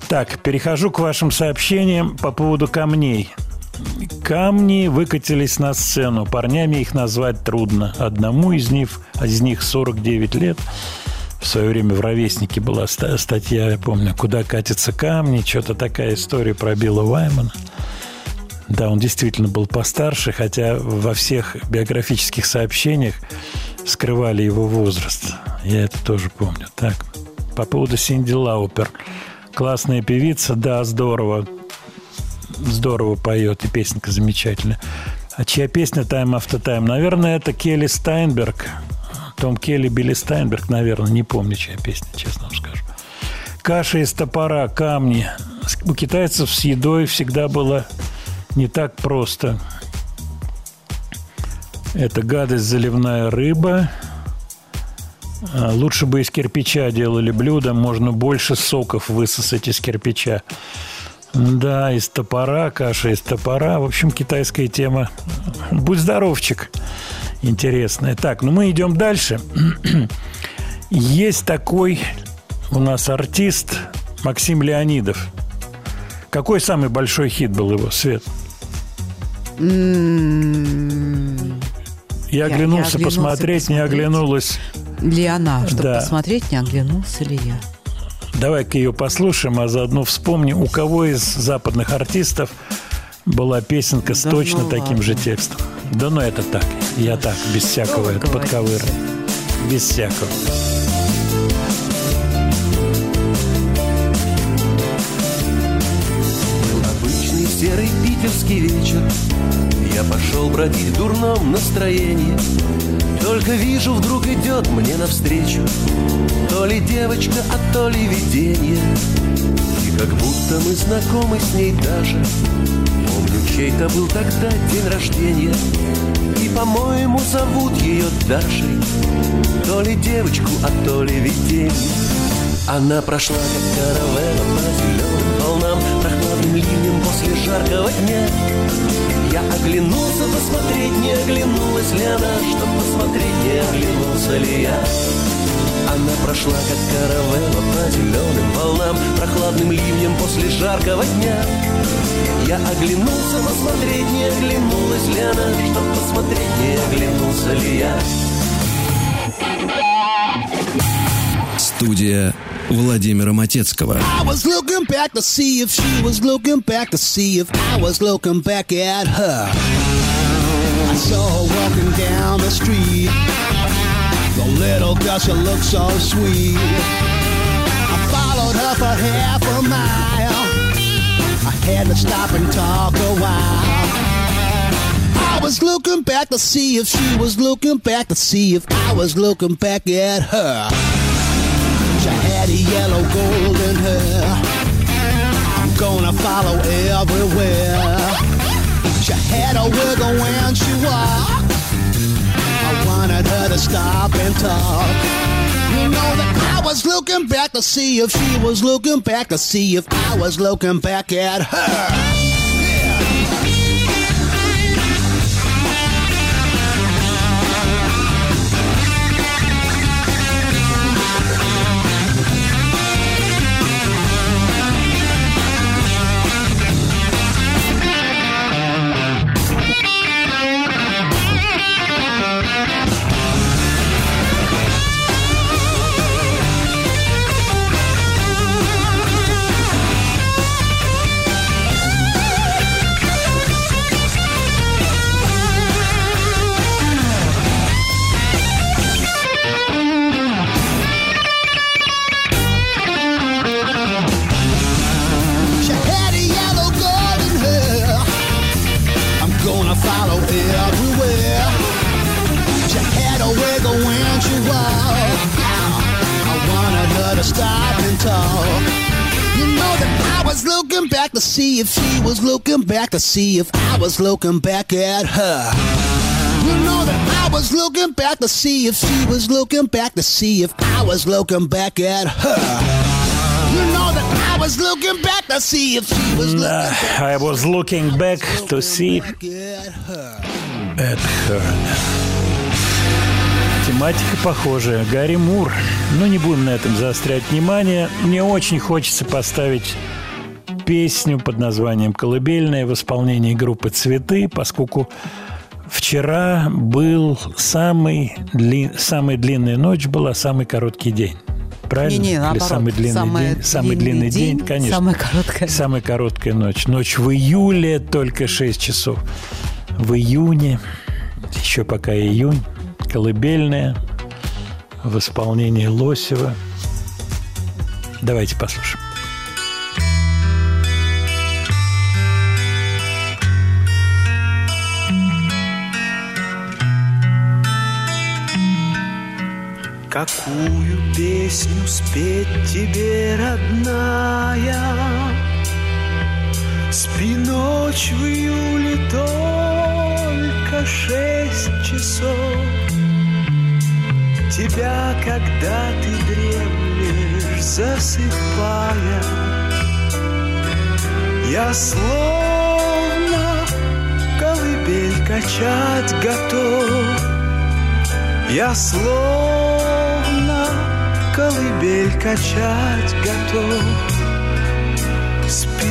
Так, перехожу к вашим сообщениям по поводу камней. Камни выкатились на сцену. Парнями их назвать трудно. Одному из них, из них 49 лет. В свое время в «Ровеснике» была ста- статья, я помню, «Куда катятся камни», что-то такая история про Билла Ваймана. Да, он действительно был постарше, хотя во всех биографических сообщениях скрывали его возраст. Я это тоже помню. Так, по поводу Синди Лаупер. Классная певица, да, здорово. Здорово поет, и песенка замечательная. А чья песня «Time After Time»? Наверное, это Келли Стайнберг. Том Келли, Билли Стайнберг, наверное. Не помню, чья песня, честно вам скажу. Каша из топора, камни. У китайцев с едой всегда было не так просто. Это гадость заливная рыба. А, Лучше бы из кирпича делали блюдо, можно больше соков высосать из кирпича. Да, из топора, каша из топора. В общем, китайская тема. Будь здоровчик. Интересная. Так, ну мы идем дальше. Есть такой у нас артист Максим Леонидов. Какой самый большой хит был его, Свет? М, Я Я- оглянулся я оглянулся посмотреть, не оглянулась. Ли она, чтобы Да. посмотреть, не оглянулся ли я. Давай-ка ее послушаем, а заодно вспомним, у кого из западных артистов была песенка с Да точно ну таким же ладно. текстом. Да ну это так, я так, без всякого, это подковыра. Без всякого. Был обычный серый питерский вечер Я пошел бродить в дурном настроении. Только вижу, вдруг идет мне навстречу То ли девочка, а то ли видение. И как будто мы знакомы с ней даже. Помню, чей-то был тогда день рождения. И, по-моему, зовут ее Дашей. То ли девочку, а то ли видение. Она прошла, как каравелла по зеленым волнам Прохладным ливнем после жаркого дня Я оглянулся посмотреть, не оглянулась ли она Чтоб посмотреть, не оглянулся ли я. Она прошла, как каравелла по зеленым волнам Прохладным ливнем после жаркого дня. Я оглянулся посмотреть, не оглянулась ли она Чтоб посмотреть, не оглянулся ли я. Студия Владимира Матецкого. I was looking back to see if she was looking back to see if I was looking back at her. I saw her walking down the street. The little girl, she looked so sweet. I followed her for half a mile. I had to stop and talk a while. I was looking back to see if she was looking back to see if I was looking back at her. A yellow golden hair. I'm gonna follow everywhere. She had a wiggle when she walked. I wanted her to stop and talk. You know that I was looking back to see if she was looking back to see if I was looking back at her. To see if she was looking back to see if I was looking back at her. You know that I was looking back to see if she was looking back to see if I was looking back at her. I was looking back to see at her. Тематика похожая. Гарри Мур. Но не будем на этом заострять внимание. Мне очень хочется поставить песню под названием «Колыбельная» в исполнении группы «Цветы», поскольку вчера был самый, дли... самая длинная ночь, была самый короткий день. Правильно? Не-не, Или наоборот. самый длинный Самый день? Самый длинный день, конечно. Самая короткая. Самая короткая ночь. Ночь в июле только 6 часов. В июне, еще пока июнь, колыбельная в исполнении Лосева. Давайте послушаем. Какую песню спеть тебе, родная? Спи ночь в июле только шесть часов. Тебя, когда ты дремлешь, засыпая, Я словно колыбель качать готов. Я словно колыбель качать готов. Спи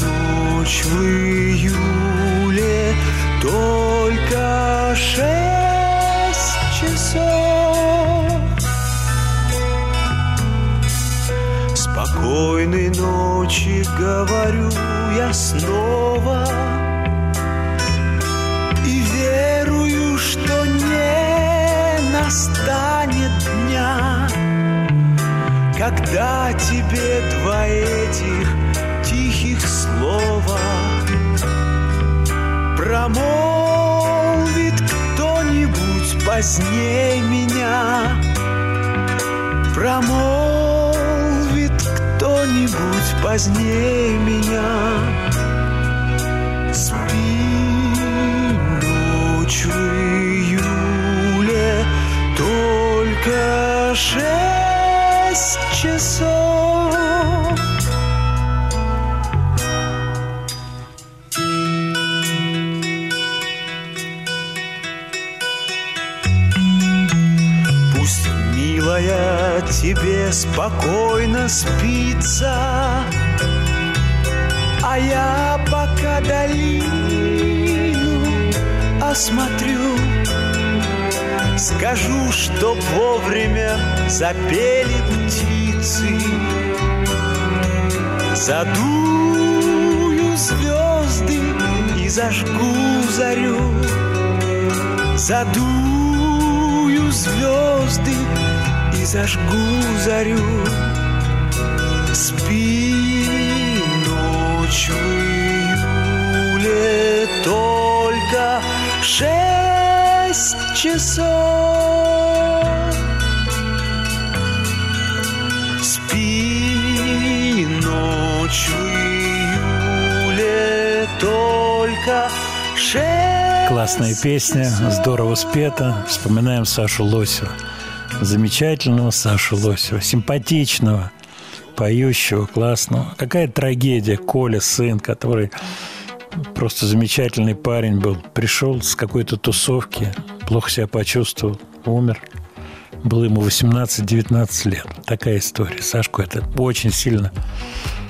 ночь в июле Только шесть часов. Спокойной ночи говорю я снова и верую, что не настанет когда тебе два этих тихих слова промолвит кто-нибудь позднее меня, промолвит кто-нибудь позднее меня. Спи ночь в июле только шесть Милая, тебе спокойно спится А я пока долину осмотрю. Скажу, что вовремя запели птицы Задую звезды и зажгу зарю. Задую звезды и зажгу зарю. Спи ночью июле только шесть часов только шесть Классная песня, здорово спета. Вспоминаем Сашу Лосева. Замечательного Сашу Лосева, симпатичного, поющего, классного. Какая трагедия, Коля, сын, который просто замечательный парень был. Пришел с какой-то тусовки, плохо себя почувствовал, умер. Было ему 18-19 лет. Такая история. Сашку это очень сильно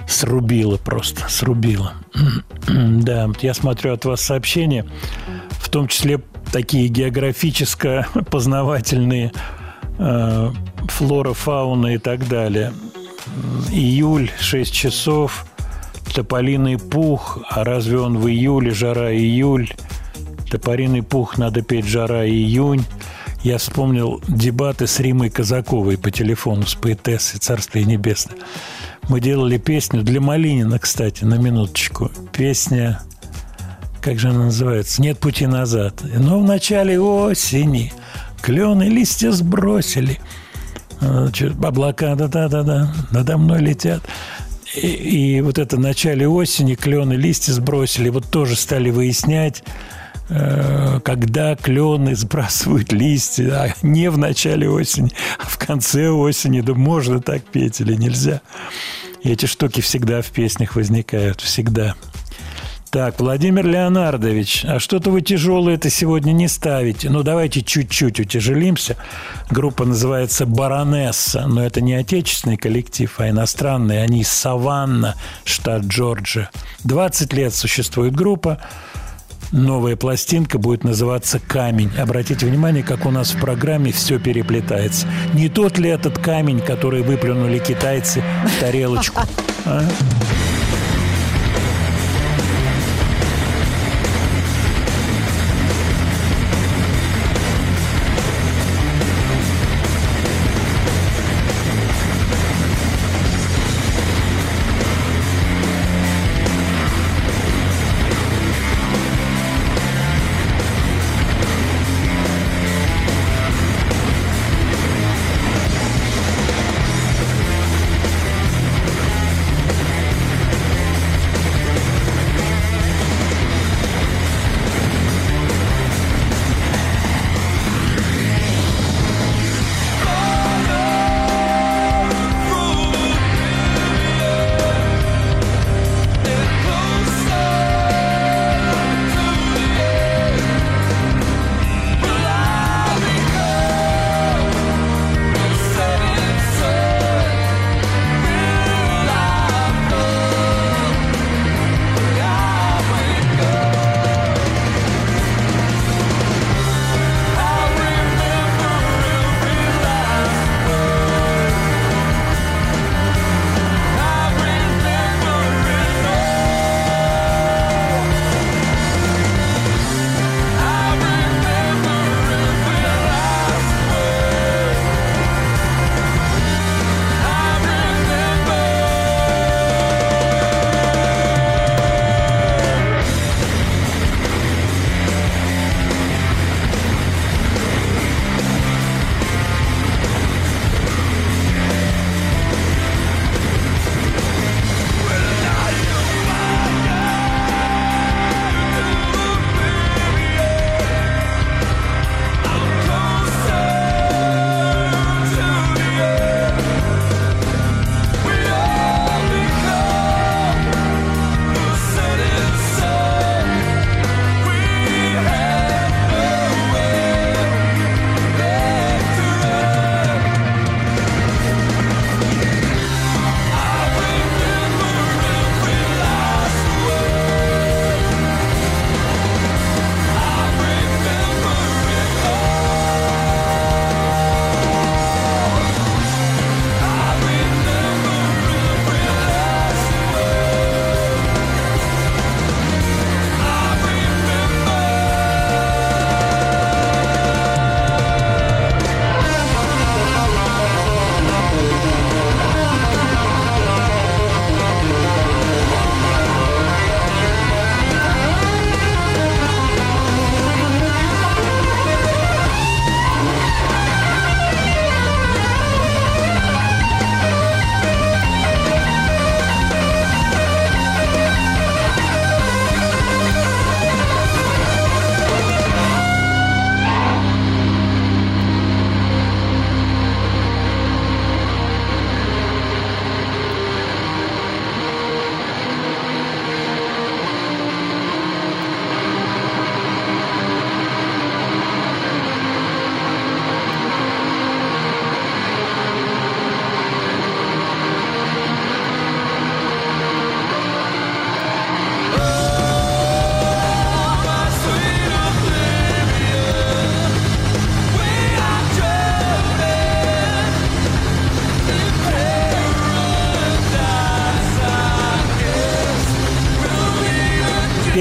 срубило просто, срубило. да, я смотрю от вас сообщения, в том числе такие географическо-познавательные э, флора, фауна и так далее. Июль, 6 часов, тополиный пух, а разве он в июле, жара июль, топориный пух, надо петь жара июнь. Я вспомнил дебаты с Римой Казаковой по телефону с поэтессой «Царствие небесное». Мы делали песню для Малинина, кстати, на минуточку. Песня, как же она называется? «Нет пути назад». Но в начале осени клены листья сбросили. Значит, облака, да-да-да-да, надо мной летят. И, и вот это в начале осени клены листья сбросили. Вот тоже стали выяснять, э, когда клены сбрасывают листья, а не в начале осени, а в конце осени. Да можно так петь или нельзя? И эти штуки всегда в песнях возникают, всегда. Так, Владимир Леонардович, а что-то вы тяжелое-то сегодня не ставите. Ну, давайте чуть-чуть утяжелимся. Группа называется «Баронесса», но это не отечественный коллектив, а иностранный. Они из Саванна, штат Джорджия. 20 лет существует группа. Новая пластинка будет называться «Камень». Обратите внимание, как у нас в программе все переплетается. Не тот ли этот камень, который выплюнули китайцы в тарелочку? А?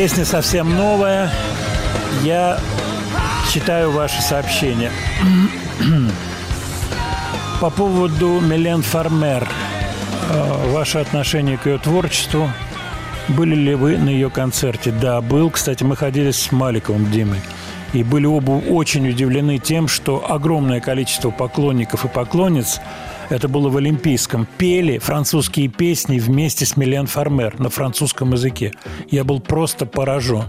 Песня совсем новая. Я читаю ваши сообщения. По поводу Милен Фармер. Э, Ваше отношение к ее творчеству. Были ли вы на ее концерте? Да, был. Кстати, мы ходили с Маликовым Димой. И были оба очень удивлены тем, что огромное количество поклонников и поклонниц это было в Олимпийском. Пели французские песни вместе с Милен Фармер на французском языке. Я был просто поражен.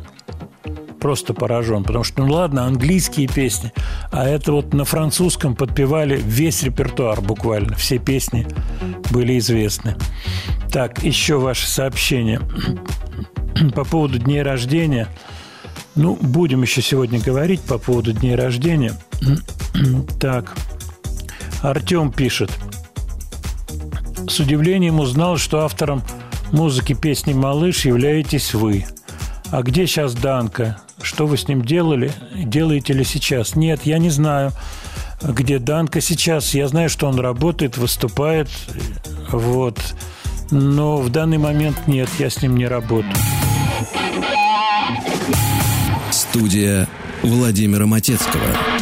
Просто поражен. Потому что, ну ладно, английские песни. А это вот на французском подпевали весь репертуар буквально. Все песни были известны. Так, еще ваше сообщение. По поводу дней рождения. Ну, будем еще сегодня говорить по поводу дней рождения. Так. Артем пишет. С удивлением узнал, что автором музыки песни «Малыш» являетесь вы. А где сейчас Данка? Что вы с ним делали? Делаете ли сейчас? Нет, я не знаю, где Данка сейчас. Я знаю, что он работает, выступает. Вот. Но в данный момент нет, я с ним не работаю. Студия Владимира Матецкого.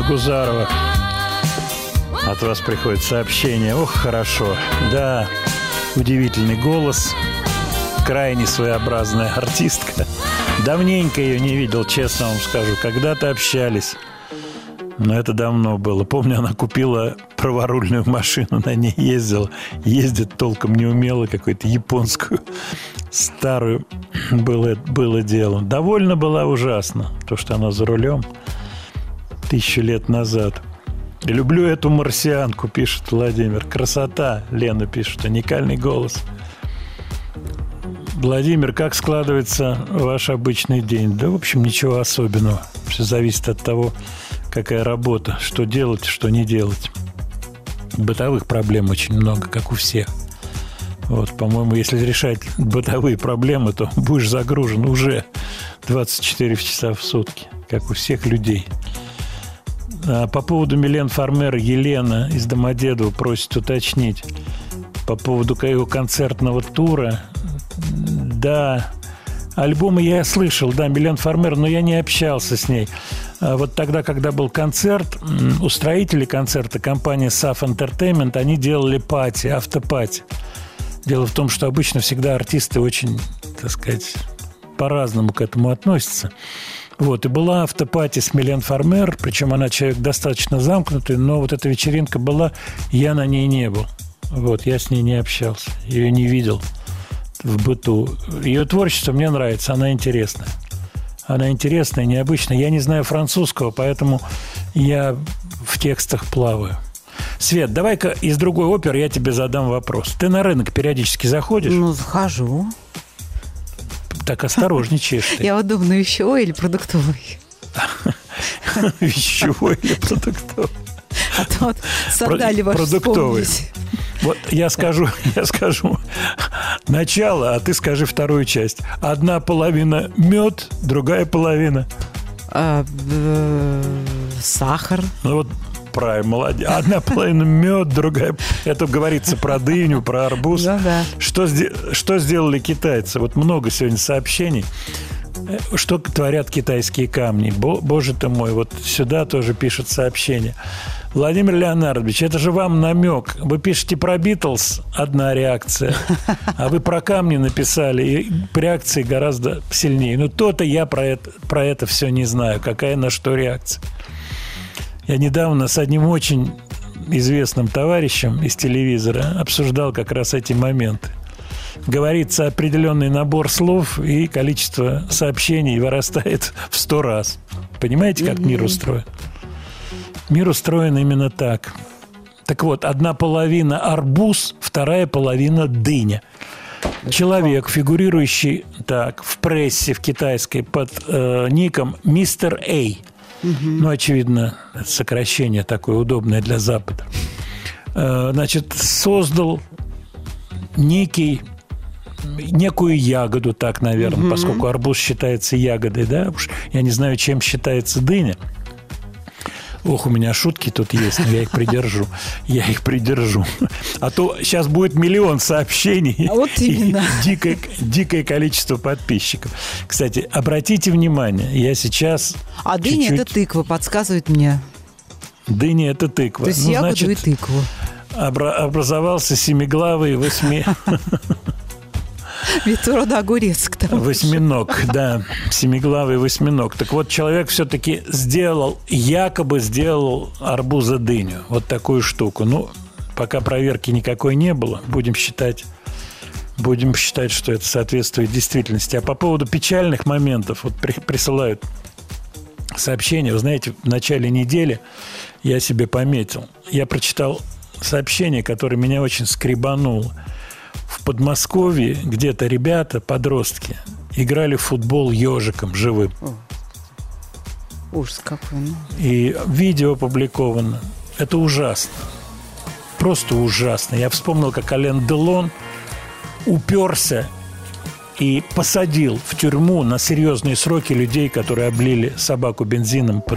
Агузарова. От вас приходит сообщение. Ох, хорошо. Да, удивительный голос. Крайне своеобразная артистка. Давненько ее не видел, честно вам скажу. Когда-то общались. Но это давно было. Помню, она купила праворульную машину, на ней ездила. Ездит толком не умела, какую-то японскую старую. Было, было дело. Довольно была ужасно, то, что она за рулем тысячу лет назад. Люблю эту марсианку, пишет Владимир. Красота, Лена пишет. Уникальный голос. Владимир, как складывается ваш обычный день? Да, в общем, ничего особенного. Все зависит от того, какая работа, что делать, что не делать. Бытовых проблем очень много, как у всех. Вот, по-моему, если решать бытовые проблемы, то будешь загружен уже. 24 часа в сутки, как у всех людей. А по поводу Милен Фармер Елена из Домодедова просит уточнить. По поводу его концертного тура. Да, альбомы я слышал, да, Милен Фармер, но я не общался с ней. А вот тогда, когда был концерт, устроители концерта, компания SAF Entertainment, они делали пати, автопати. Дело в том, что обычно всегда артисты очень, так сказать, по-разному к этому относятся. Вот, и была автопати с Милен Фармер, причем она человек достаточно замкнутый, но вот эта вечеринка была, я на ней не был. Вот, я с ней не общался, ее не видел в быту. Ее творчество мне нравится, она интересная. Она интересная, необычная. Я не знаю французского, поэтому я в текстах плаваю. Свет, давай-ка из другой оперы я тебе задам вопрос. Ты на рынок периодически заходишь? Ну, захожу. Так осторожничаешь ты. Я думаю, вещевой или продуктовый? Вещевой или продуктовый? А то вот сандали ваши продуктовый. Вот я скажу, я скажу начало, а ты скажи вторую часть. Одна половина мед, другая половина. А, э, сахар. Ну вот молодец. Одна половина мед, другая... Это говорится про дыню, про арбуз. Ну да. Что, что сделали китайцы? Вот много сегодня сообщений. Э, Что творят китайские камни? Бо- Боже ты мой, вот сюда тоже пишут сообщения. Владимир Леонардович, это же вам намек. Вы пишете про Битлз, одна реакция, а вы про камни написали, и реакции гораздо сильнее. Ну, то-то я про это, про это все не знаю, какая на что реакция. Я недавно с одним очень известным товарищем из телевизора обсуждал как раз эти моменты. Говорится определенный набор слов, и количество сообщений вырастает в сто раз. Понимаете, как мир устроен? Мир устроен именно так. Так вот, одна половина арбуз, вторая половина дыня. Человек, фигурирующий так в прессе в китайской под э, ником Мистер Эй. Ну, очевидно, сокращение такое удобное для Запада. Э, значит, создал некий некую ягоду, так, наверное, поскольку арбуз считается ягодой, да, уж я не знаю, чем считается дыня. Ох, у меня шутки тут есть, но я их придержу. Я их придержу. А то сейчас будет миллион сообщений. А вот именно. И дикое, дикое количество подписчиков. Кстати, обратите внимание, я сейчас... А дыня чуть-чуть- это тыква, подсказывает мне. Дыня – это тыква. То есть Ну, ягоду значит, и тыкву. обра- образовался семиглавый восьми... Ведь рода огурец к тому. Восьминог, да, семиглавый восьминог. Так вот, человек все-таки сделал, якобы сделал арбуза дыню, вот такую штуку. Ну, пока проверки никакой не было, будем считать, будем считать, что это соответствует действительности. А по поводу печальных моментов, вот при- присылают сообщение. Вы знаете, в начале недели я себе пометил. Я прочитал сообщение, которое меня очень скребануло. В Подмосковье где-то ребята, подростки, играли в футбол ежиком живым. Ужас какой. ну. И видео опубликовано. Это ужасно. Просто ужасно. Я вспомнил, как Ален Делон уперся и посадил в тюрьму на серьезные сроки людей, которые облили собаку бензином по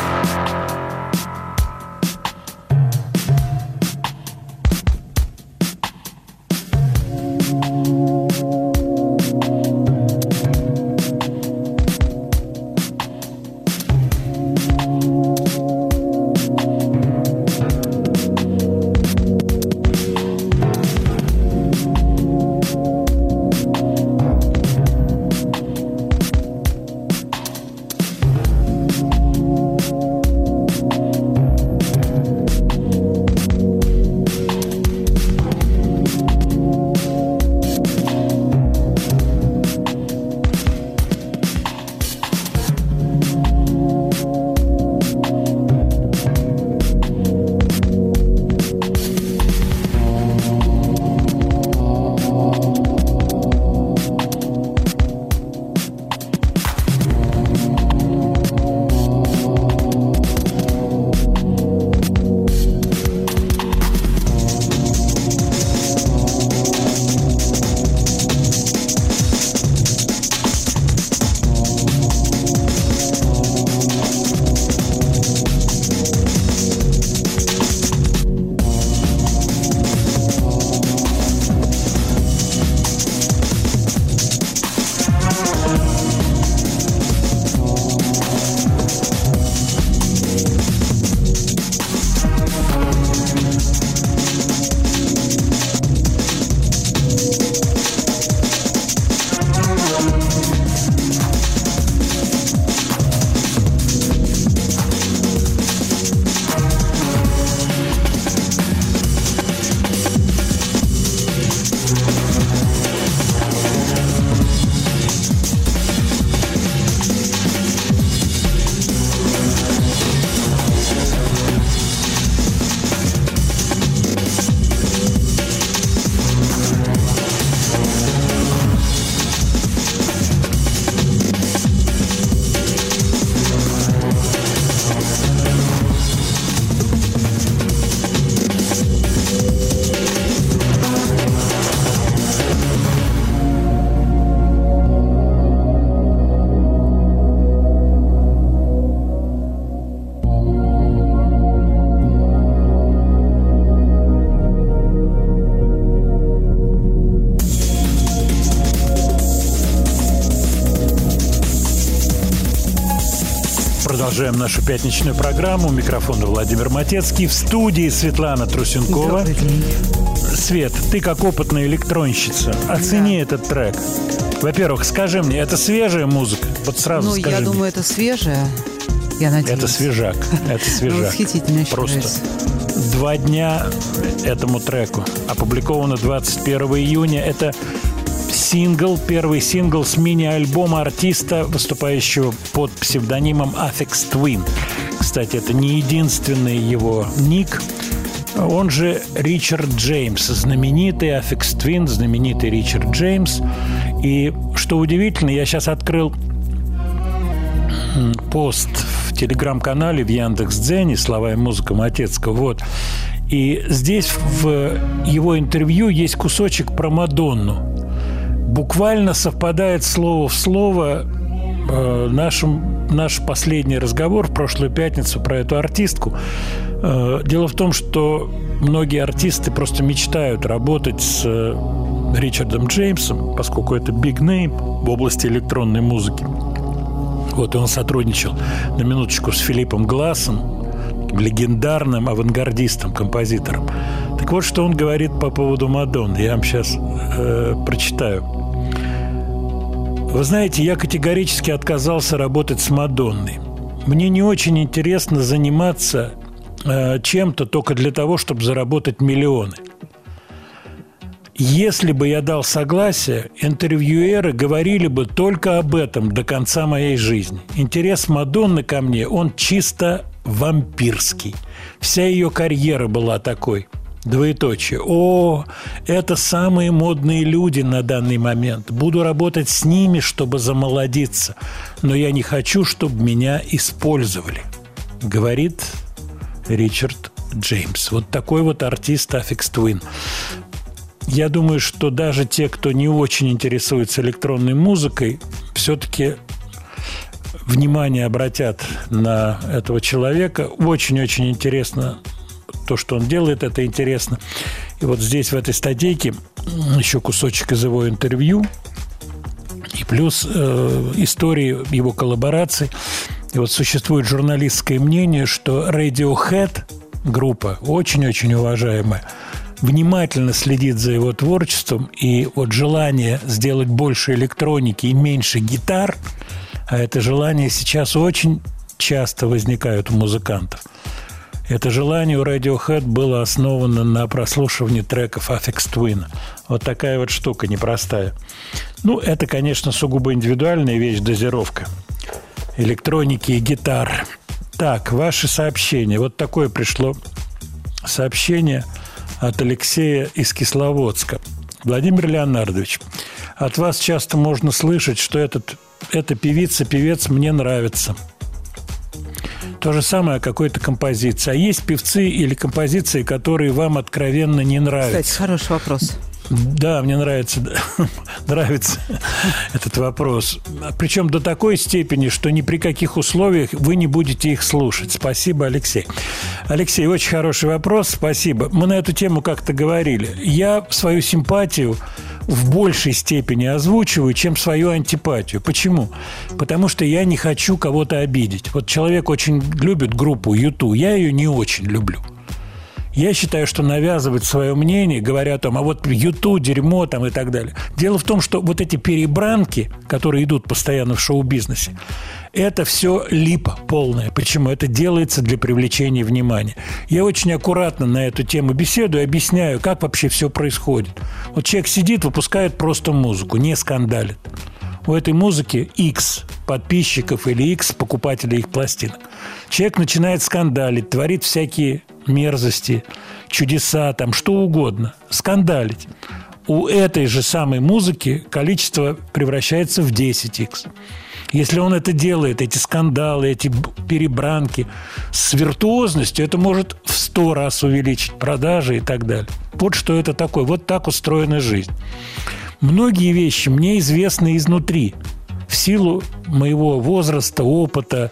Продолжаем нашу пятничную программу. У микрофона Владимир Матецкий. В студии Светлана Трусенкова. Свет, ты как опытная электронщица, оцени этот трек. Во-первых, скажи мне, это свежая музыка? Вот сразу Ну, скажи я мне. думаю, это свежее. Я надеюсь. Это свежак. Это свежак. Ну, восхитительно, Просто два дня этому треку. Опубликовано 21 июня. Это сингл, первый сингл с мини-альбома артиста, выступающего под псевдонимом Affix Twin. Кстати, это не единственный его ник. Он же Ричард Джеймс, знаменитый Affix Twin, знаменитый Ричард Джеймс. И что удивительно, я сейчас открыл пост в телеграм-канале в Яндекс.Дзене «Слова и музыка Матецкого». Вот. И здесь в его интервью есть кусочек про Мадонну. Буквально совпадает слово в слово э, нашим, наш последний разговор в прошлую пятницу про эту артистку. Э, дело в том, что многие артисты просто мечтают работать с э, Ричардом Джеймсом, поскольку это big name в области электронной музыки. Вот и он сотрудничал на минуточку с Филиппом Глассом, легендарным авангардистом, композитором. Так вот, что он говорит по поводу Мадонны. Я вам сейчас э, прочитаю. Вы знаете, я категорически отказался работать с Мадонной. Мне не очень интересно заниматься э, чем-то только для того, чтобы заработать миллионы. Если бы я дал согласие, интервьюеры говорили бы только об этом до конца моей жизни. Интерес Мадонны ко мне, он чисто вампирский. Вся ее карьера была такой. Двоеточие. О, это самые модные люди на данный момент. Буду работать с ними, чтобы замолодиться. Но я не хочу, чтобы меня использовали. Говорит Ричард Джеймс. Вот такой вот артист Affix Twin. Я думаю, что даже те, кто не очень интересуется электронной музыкой, все-таки внимание обратят на этого человека. Очень-очень интересно то, что он делает, это интересно. И вот здесь, в этой статейке, еще кусочек из его интервью, и плюс э, истории его коллабораций. И вот существует журналистское мнение, что Radiohead, группа, очень-очень уважаемая, внимательно следит за его творчеством, и вот желание сделать больше электроники и меньше гитар, а это желание сейчас очень часто возникает у музыкантов. Это желание у Radiohead было основано на прослушивании треков Affix Twin. Вот такая вот штука непростая. Ну, это, конечно, сугубо индивидуальная вещь, дозировка электроники и гитар. Так, ваши сообщения. Вот такое пришло сообщение от Алексея из Кисловодска. Владимир Леонардович, от вас часто можно слышать, что этот, эта певица, певец мне нравится. То же самое о какой-то композиции. А есть певцы или композиции, которые вам откровенно не нравятся? Кстати, хороший вопрос. Да, мне нравится, нравится этот вопрос. Причем до такой степени, что ни при каких условиях вы не будете их слушать. Спасибо, Алексей. Алексей, очень хороший вопрос, спасибо. Мы на эту тему как-то говорили. Я свою симпатию в большей степени озвучиваю, чем свою антипатию. Почему? Потому что я не хочу кого-то обидеть. Вот человек очень любит группу Юту, я ее не очень люблю. Я считаю, что навязывать свое мнение, говоря о том, а вот Юту, дерьмо там и так далее. Дело в том, что вот эти перебранки, которые идут постоянно в шоу-бизнесе, это все липа полная. Почему? Это делается для привлечения внимания. Я очень аккуратно на эту тему беседую, объясняю, как вообще все происходит. Вот человек сидит, выпускает просто музыку, не скандалит. У этой музыки X подписчиков или X покупателей их пластинок. Человек начинает скандалить, творит всякие мерзости, чудеса, там что угодно, скандалить. У этой же самой музыки количество превращается в 10x. Если он это делает, эти скандалы, эти перебранки с виртуозностью, это может в сто раз увеличить продажи и так далее. Вот что это такое. Вот так устроена жизнь. Многие вещи мне известны изнутри. В силу моего возраста, опыта,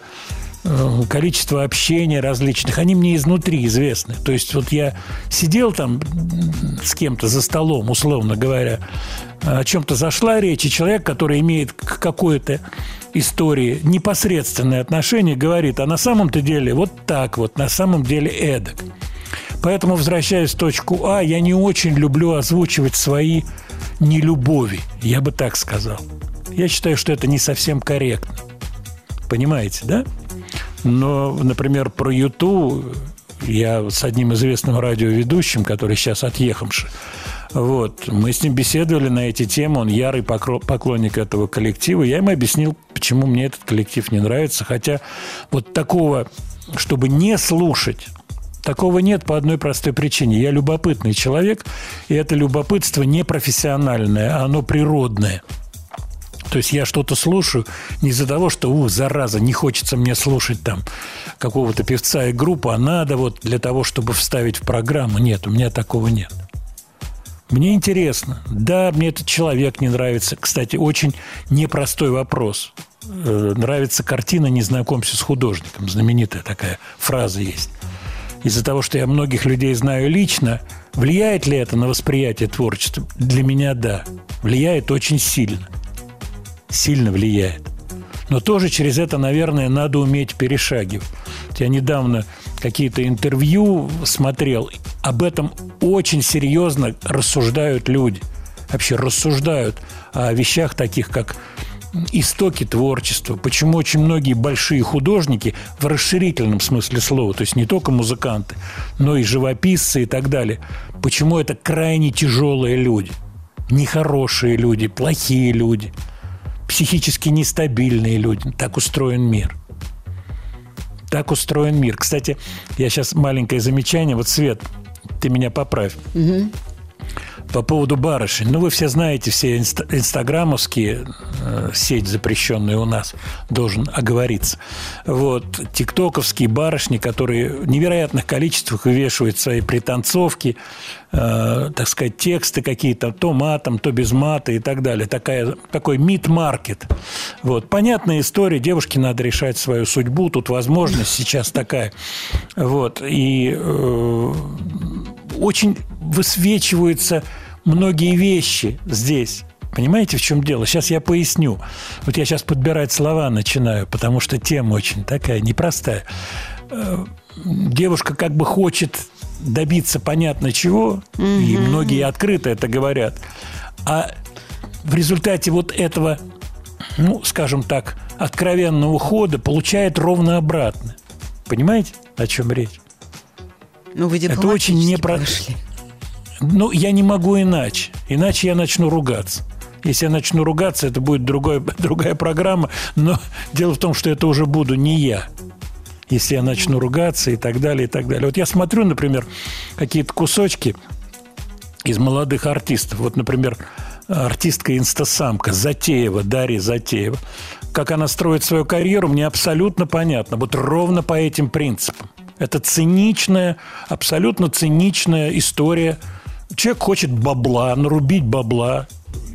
э, количество общения различных, они мне изнутри известны. То есть вот я сидел там с кем-то за столом, условно говоря, о чем-то зашла речь, и человек, который имеет к какой-то истории непосредственное отношение, говорит, а на самом-то деле вот так вот, на самом деле эдак. Поэтому, возвращаясь в точку А, я не очень люблю озвучивать свои нелюбови, я бы так сказал. Я считаю, что это не совсем корректно. Понимаете, да? Но, например, про Юту я с одним известным радиоведущим, который сейчас отъехавший, вот, мы с ним беседовали на эти темы, он ярый поклонник этого коллектива. Я ему объяснил, почему мне этот коллектив не нравится. Хотя вот такого, чтобы не слушать, такого нет по одной простой причине. Я любопытный человек, и это любопытство не профессиональное, а оно природное. То есть я что-то слушаю не из-за того, что, ух, зараза, не хочется мне слушать там какого-то певца и группу, а надо вот для того, чтобы вставить в программу. Нет, у меня такого нет. Мне интересно. Да, мне этот человек не нравится. Кстати, очень непростой вопрос. Э, Нравится картина «Не знакомься с художником». Знаменитая такая фраза есть. Из-за того, что я многих людей знаю лично, влияет ли это на восприятие творчества? Для меня – да. Влияет очень сильно. Сильно влияет. Но тоже через это, наверное, надо уметь перешагивать. Я недавно какие-то интервью смотрел. Об этом очень серьезно рассуждают люди. Вообще рассуждают о вещах таких, как истоки творчества. Почему очень многие большие художники в расширительном смысле слова, то есть не только музыканты, но и живописцы и так далее. Почему это крайне тяжелые люди, нехорошие люди, плохие люди, психически нестабильные люди. Так устроен мир. Так устроен мир. Кстати, я сейчас маленькое замечание. Вот, Свет, ты меня поправь. По поводу барышень. Ну, вы все знаете, все инста- инстаграмовские, э, сеть запрещенная у нас, должен оговориться. Вот, тиктоковские барышни, которые в невероятных количествах вывешивают свои пританцовки, э, так сказать, тексты какие-то, то матом, то без мата и так далее. Такая, такой мид-маркет. Вот. Понятная история, девушке надо решать свою судьбу, тут возможность сейчас такая. Вот. И э, очень высвечиваются многие вещи здесь. Понимаете, в чем дело? Сейчас я поясню. Вот я сейчас подбирать слова начинаю, потому что тема очень такая непростая. Э, Девушка как бы хочет добиться понятно чего, и многие открыто это говорят. А в результате вот этого, ну, скажем так, откровенного хода получает ровно обратно. Понимаете, о чем речь? Ну, вы Это очень непро... Ну, я не могу иначе. Иначе я начну ругаться. Если я начну ругаться, это будет другой, другая программа. Но дело в том, что это уже буду не я. Если я начну ругаться и так далее, и так далее. Вот я смотрю, например, какие-то кусочки из молодых артистов. Вот, например, артистка инстасамка Затеева, Дарья Затеева. Как она строит свою карьеру, мне абсолютно понятно. Вот ровно по этим принципам. Это циничная, абсолютно циничная история. Человек хочет бабла, нарубить бабла.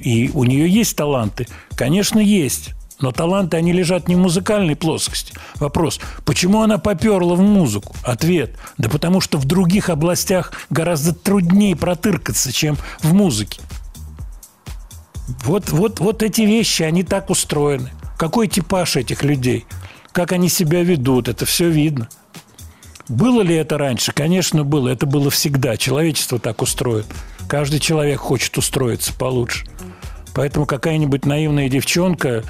И у нее есть таланты? Конечно, есть. Но таланты, они лежат не в музыкальной плоскости. Вопрос, почему она поперла в музыку? Ответ, да потому что в других областях гораздо труднее протыркаться, чем в музыке. Вот, вот, вот эти вещи, они так устроены. Какой типаж этих людей? Как они себя ведут? Это все видно. Было ли это раньше? Конечно, было. Это было всегда. Человечество так устроено. Каждый человек хочет устроиться получше. Поэтому какая-нибудь наивная девчонка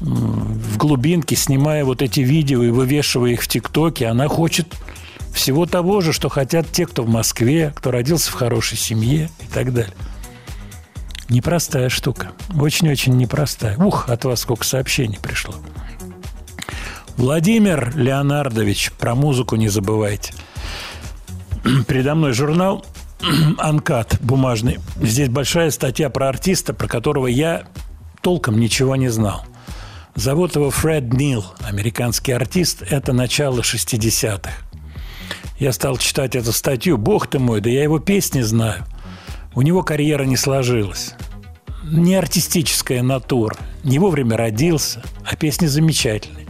в глубинке, снимая вот эти видео и вывешивая их в ТикТоке, она хочет всего того же, что хотят те, кто в Москве, кто родился в хорошей семье и так далее. Непростая штука. Очень-очень непростая. Ух, от вас сколько сообщений пришло. Владимир Леонардович, про музыку не забывайте. Передо мной журнал «Анкат» бумажный. Здесь большая статья про артиста, про которого я толком ничего не знал. Зовут его Фред Нил, американский артист. Это начало 60-х. Я стал читать эту статью. Бог ты мой, да я его песни знаю. У него карьера не сложилась. Не артистическая натура. Не вовремя родился, а песни замечательные.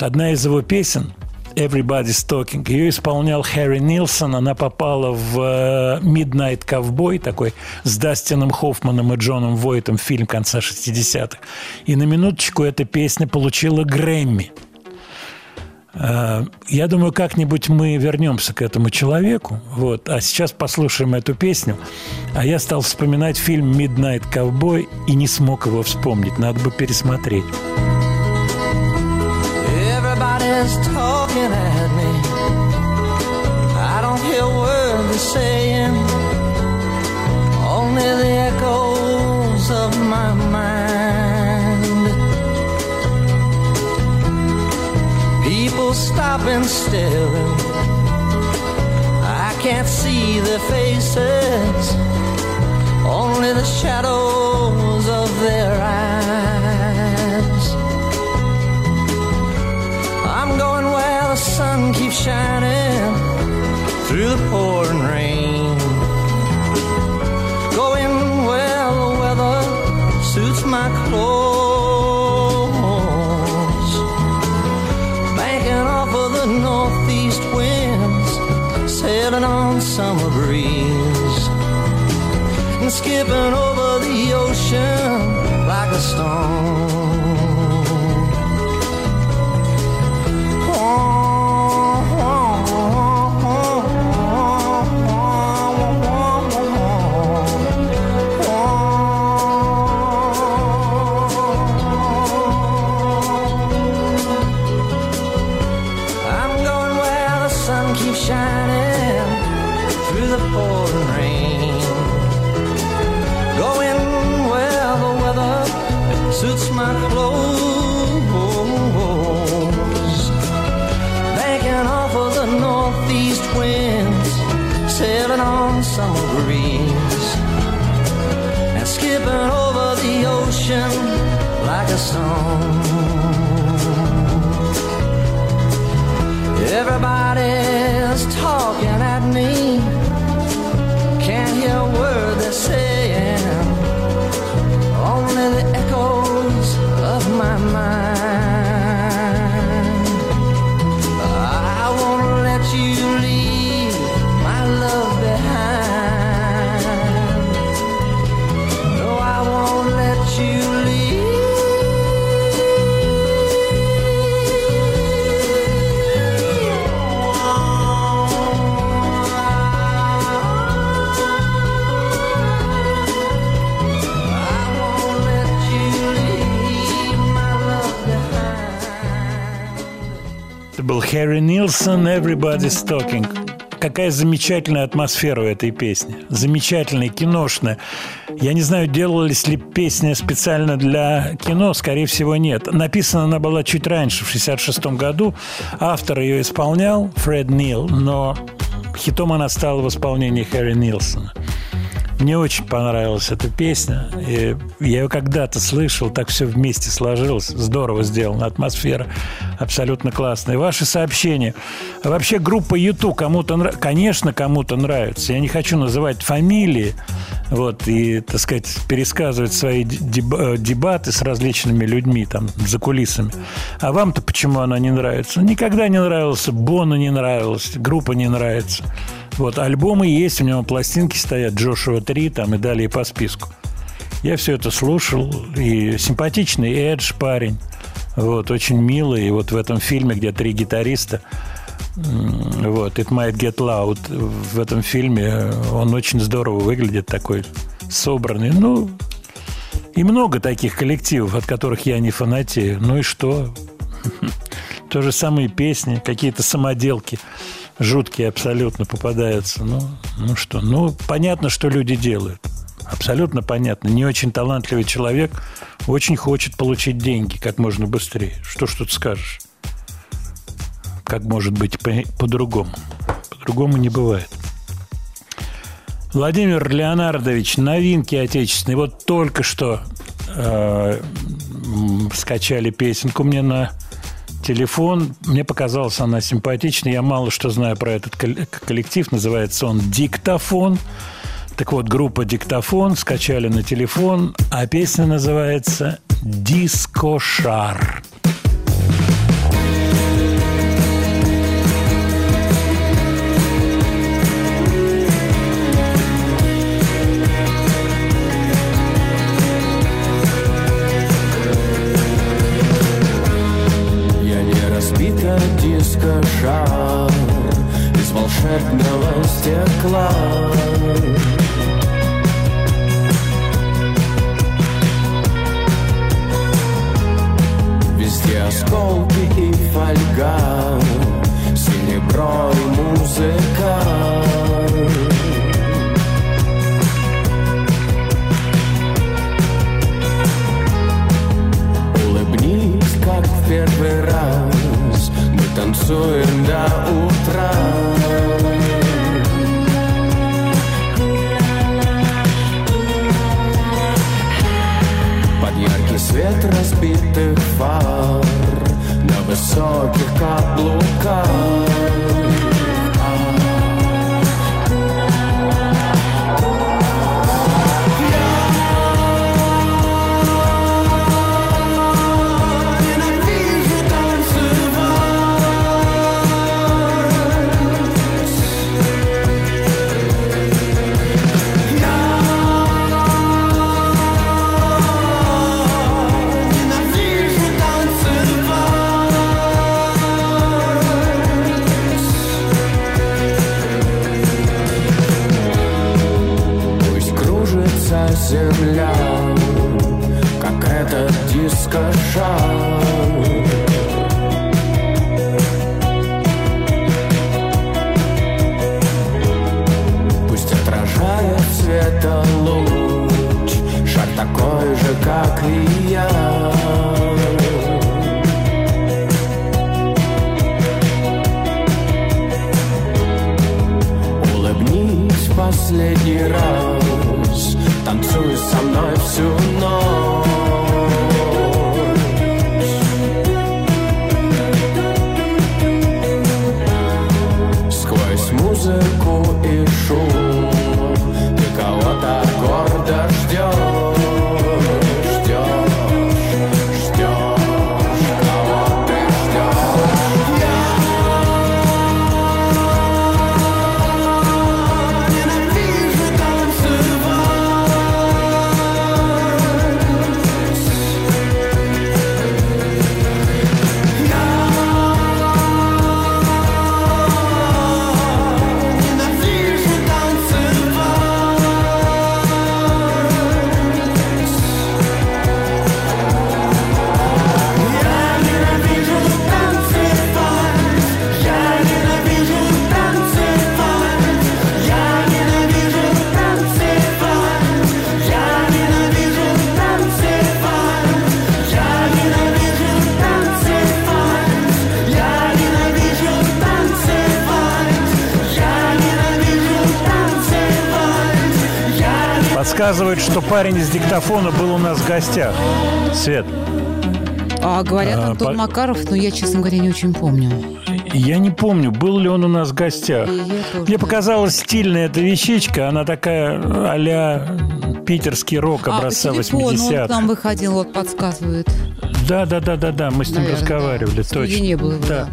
Одна из его песен Everybody's Talking. Ее исполнял Харри Нилсон. Она попала в э, Midnight Cowboy, такой с Дастином Хоффманом и Джоном Войтом фильм конца 60-х. И на минуточку эта песня получила Грэмми. Э, Я думаю, как-нибудь мы вернемся к этому человеку. Вот. А сейчас послушаем эту песню. А я стал вспоминать фильм «Midnight Cowboy» и не смог его вспомнить. Надо бы пересмотреть. Talking at me. I don't hear a word they're saying, only the echoes of my mind. People stop and staring. I can't see their faces, only the shadows of their eyes. I'm going sun keeps shining through the pouring rain. Going where the weather suits my clothes. Banking off of the northeast winds, sailing on summer breeze. And skipping over the ocean like a stone. Ocean like a stone. Everybody's Харри Нилсон «Everybody's Talking». Какая замечательная атмосфера у этой песни. Замечательная, киношная. Я не знаю, делалась ли песня специально для кино. Скорее всего, нет. Написана она была чуть раньше, в 66 году. Автор ее исполнял, Фред Нил, но хитом она стала в исполнении Харри Нилсона. Мне очень понравилась эта песня. И я ее когда-то слышал, так все вместе сложилось. Здорово сделано, атмосфера абсолютно классная. И ваши сообщения. Вообще группа YouTube кому-то нравится. Конечно, кому-то нравится. Я не хочу называть фамилии вот, и, так сказать, пересказывать свои э, дебаты с различными людьми там за кулисами. А вам-то почему она не нравится? Никогда не нравился, Бона не нравилась, группа не нравится. Вот, альбомы есть, у него пластинки стоят, Джошуа 3 там и далее по списку. Я все это слушал, и симпатичный Эдж парень, вот, очень милый, и вот в этом фильме, где три гитариста, вот, It Might Get Loud, в этом фильме э, он очень здорово выглядит, такой собранный, ну, и много таких коллективов, от которых я не фанатею. Ну и что? То же самые песни, какие-то самоделки жуткие абсолютно попадаются. Ну, ну что? Ну, понятно, что люди делают. Абсолютно понятно. Не очень талантливый человек очень хочет получить деньги как можно быстрее. Что ж тут скажешь? Как может быть по- по-другому? По-другому не бывает. Владимир Леонардович, новинки отечественные. Вот только что э, скачали песенку мне на телефон. Мне показалась она симпатичной. Я мало что знаю про этот кол- коллектив. Называется он «Диктофон». Так вот, группа «Диктофон» скачали на телефон, а песня называется «Дискошар». дискошар Из волшебного стекла Везде осколки и фольга, серебро и музыка. Улыбнись, как в первый раз Мы танцуем до утра свет разбитых фар. На высоких Подсказывает, что парень из диктофона был у нас в гостях. Свет. А говорят, А, Антон по- Макаров, но я, честно говоря, не очень помню. Я не помню, был ли он у нас в гостях. Мне показалась стильная эта вещичка. Она такая а-ля питерский рок А, образца по телефону он к 80-х. нам выходил, вот подсказывает. Да, да, да, да, да. Мы с ним Наверное, разговаривали. да. В студии точно. не было его, да.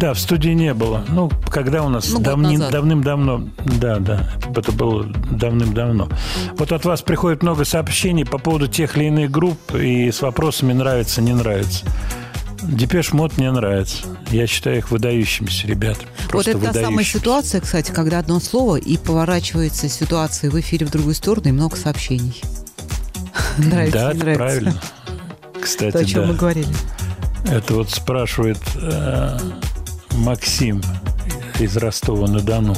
Да, в студии не было. Ну, когда у нас Ну, давни- давным-давно. Да, да, это было давным-давно. Вот от вас приходит много сообщений по поводу тех или иных групп и с вопросами нравится, не нравится. Depeche Mode мне нравится. Я считаю их выдающимися, ребят. Вот Просто это та самая ситуация, кстати, когда одно слово и поворачивается ситуация в эфире в другую сторону и много сообщений. Нравится, да, не нравится. правильно. Кстати, То, о чем да. мы говорили. Это вот спрашивает э, Максим из Ростова-на-Дону.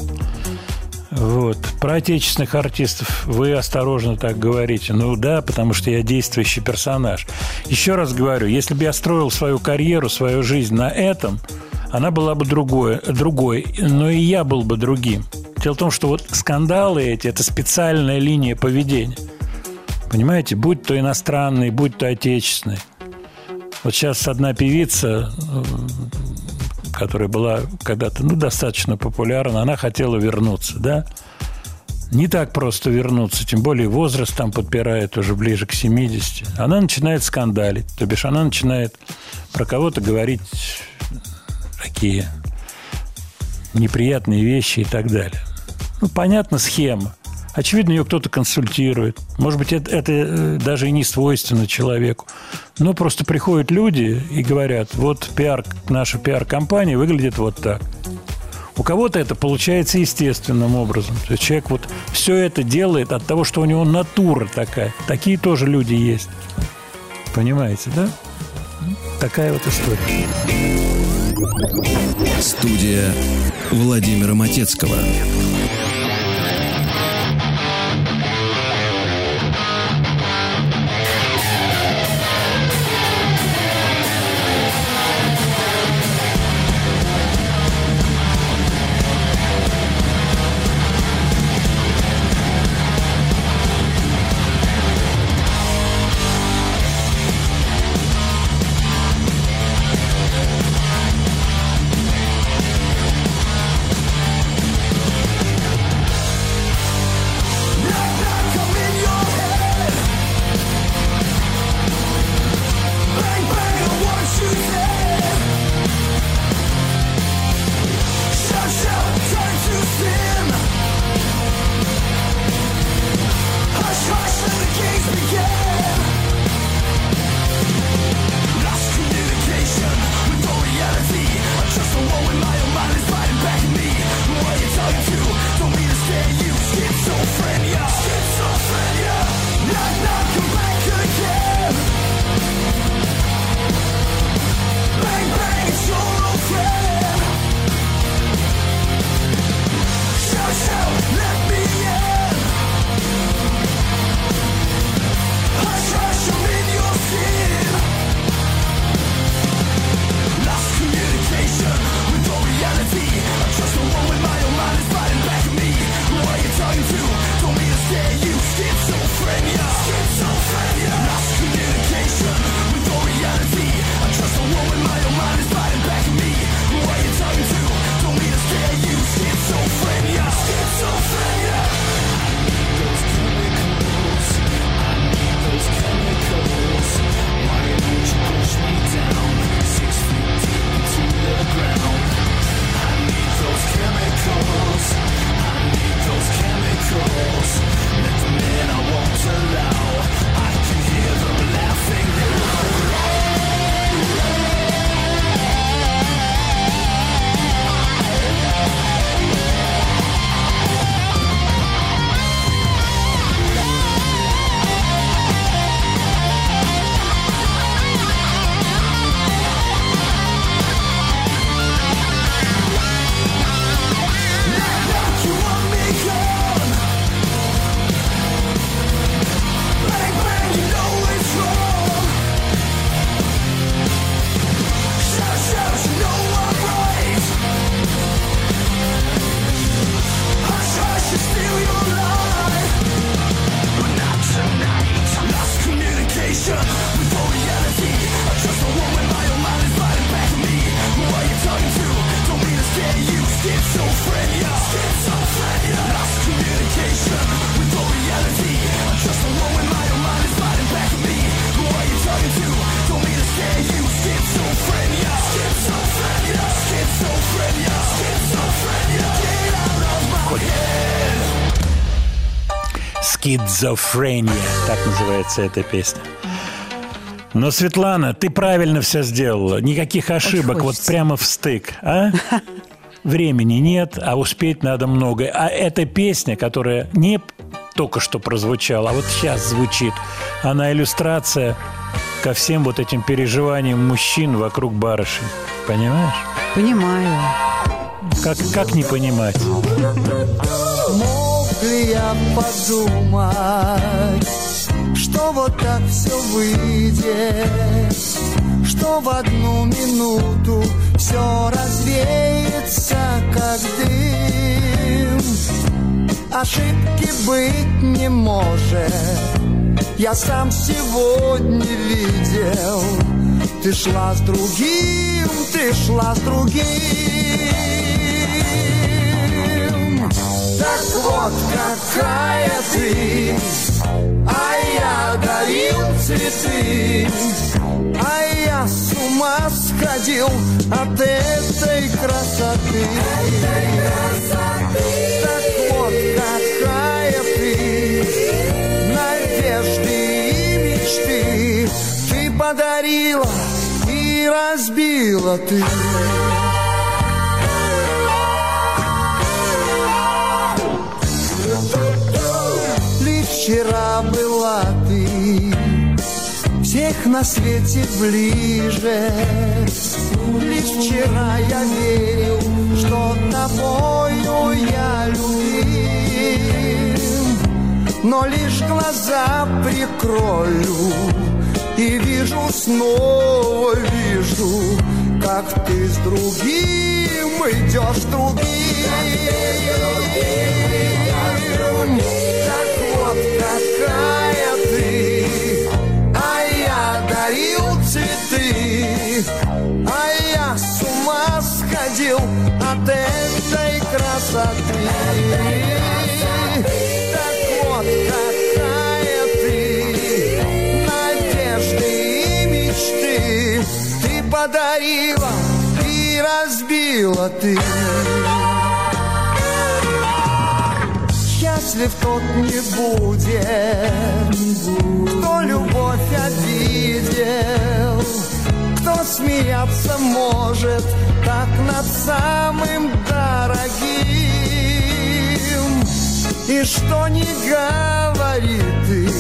Вот. Про отечественных артистов вы осторожно так говорите. Ну да, потому что я действующий персонаж. Еще раз говорю, если бы я строил свою карьеру, свою жизнь на этом, она была бы другой, другой, но и я был бы другим. Дело в том, что вот скандалы эти – это специальная линия поведения. Понимаете, будь то иностранный, будь то отечественный. Вот сейчас одна певица, э, которая была когда-то ну, достаточно популярна, она хотела вернуться, да? Не так просто вернуться, тем более возраст там подпирает уже ближе к 70. Она начинает скандалить, то бишь она начинает про кого-то говорить такие неприятные вещи и так далее. Ну, понятно, схема. Очевидно, ее кто-то консультирует. Может быть, это, это э, даже и не свойственно человеку. Но просто приходят люди и говорят, вот пиар, наша пиар-компания выглядит вот так. У кого-то это получается естественным образом. То есть человек вот все это делает от того, что у него натура такая. Такие тоже люди есть. Понимаете, да? Такая вот история. Студия Владимира Матецкого. Скидзофрения, так называется эта песня. Но, Светлана, ты правильно все сделала. Никаких ошибок, вот прямо в стык. А? Времени нет, а успеть надо много. А эта песня, которая не только что прозвучала, а вот сейчас звучит, она иллюстрация ко всем вот этим переживаниям мужчин вокруг барышень. Понимаешь? Понимаю. Как, как не понимать? Мог ли я подумать, что вот так все выйдет, что в одну минуту все развеется, как дым. Ошибки быть не может, я сам сегодня видел. Ты шла с другим, ты шла с другим. Так вот какая ты, а я дарил цветы, а я с ума сходил от этой красоты. Так вот какая ты, надежды и мечты ты подарила и разбила ты. Вчера была ты всех на свете ближе. Лишь вчера я верил, что тобою я любим. Но лишь глаза прикрою и вижу, снова вижу, как ты с другим идешь с другим. Так вот какая ты, а я дарил цветы, а я с ума сходил от этой красоты. Так вот какая ты, надежды и мечты ты подарила и разбила ты. Счастлив тот не будет, кто любовь обидел, кто смеяться может так над самым дорогим. И что не говори ты,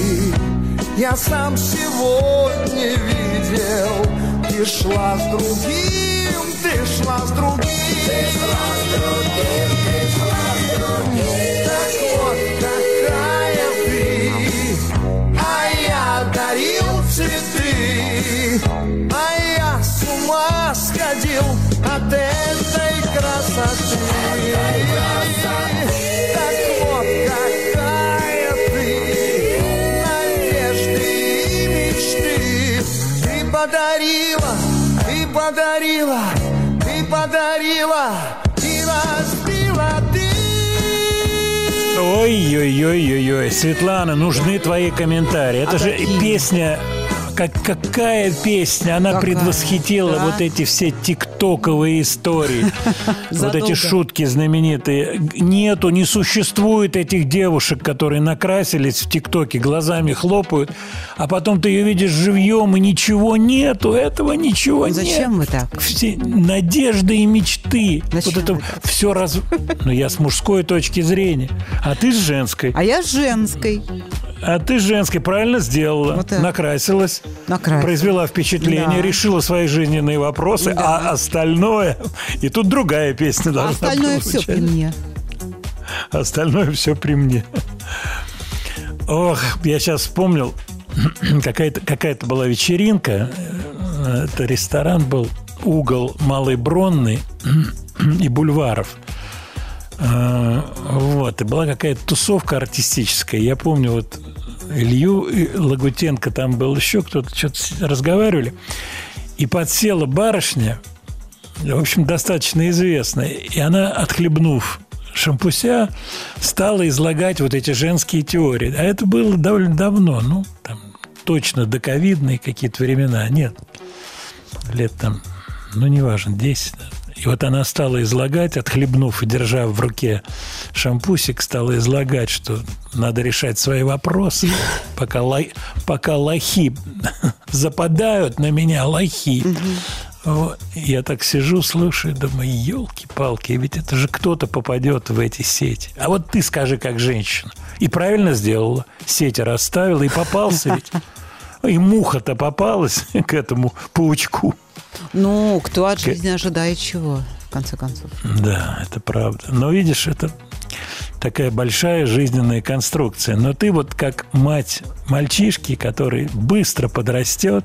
я сам сегодня видел, ты шла с другим, ты шла с другим. Ты шла с другим, а я с ума сходил от этой красоты. Так вот какая ты, надежды и мечты ты подарила, ты подарила, ты подарила и разбила ты. Ой-ой-ой-ой-ой. Светлана, нужны твои комментарии. Это А же какие? песня... Как, какая песня? Она Какая? предвосхитила Да. вот эти все тиктоковые истории. Вот эти шутки знаменитые. Нету, не существует этих девушек, которые накрасились в тиктоке, глазами хлопают, а потом ты ее видишь живьем, и ничего нету, этого ничего Ну, Зачем нет. вы так? Все надежды и мечты. Зачем вот это все раз... Ну, я с мужской точки зрения, а ты с женской. А я женской. А ты женской правильно сделала. Вот. Накрасилась. Накрасилась. Произвела впечатление, Да. решила свои жизненные вопросы, Да. а остальное... И тут другая песня А должна остальное все при мне. Остальное все при мне. Ох, я сейчас вспомнил, какая-то какая была вечеринка. Э, Это ресторан был угол Малый Бронный и Бульваров. Э, Вот, и была какая-то тусовка артистическая. Я помню, вот Илью Лагутенко там был еще кто-то, что-то разговаривали. И подсела барышня, в общем, достаточно известная. И она, отхлебнув шампуся, стала излагать вот эти женские теории. А это было довольно давно, ну, там, точно доковидные какие-то времена. Нет, лет там, ну, неважно, 10. И вот она стала излагать, отхлебнув и держа в руке шампусик, стала излагать, что надо решать свои вопросы, пока, лай- пока лохи западают на меня, лохи. Вот. Я так сижу, слушаю, думаю, елки-палки, ведь это же кто-то попадет в эти сети. А вот ты скажи, как женщина. И правильно сделала. Сети расставила, и попался ведь. И муха-то попалась к этому паучку. Ну, кто от жизни ожидает чего, в конце концов? Да, это правда. Но видишь, это такая большая жизненная конструкция. Но ты вот как мать мальчишки, который быстро подрастет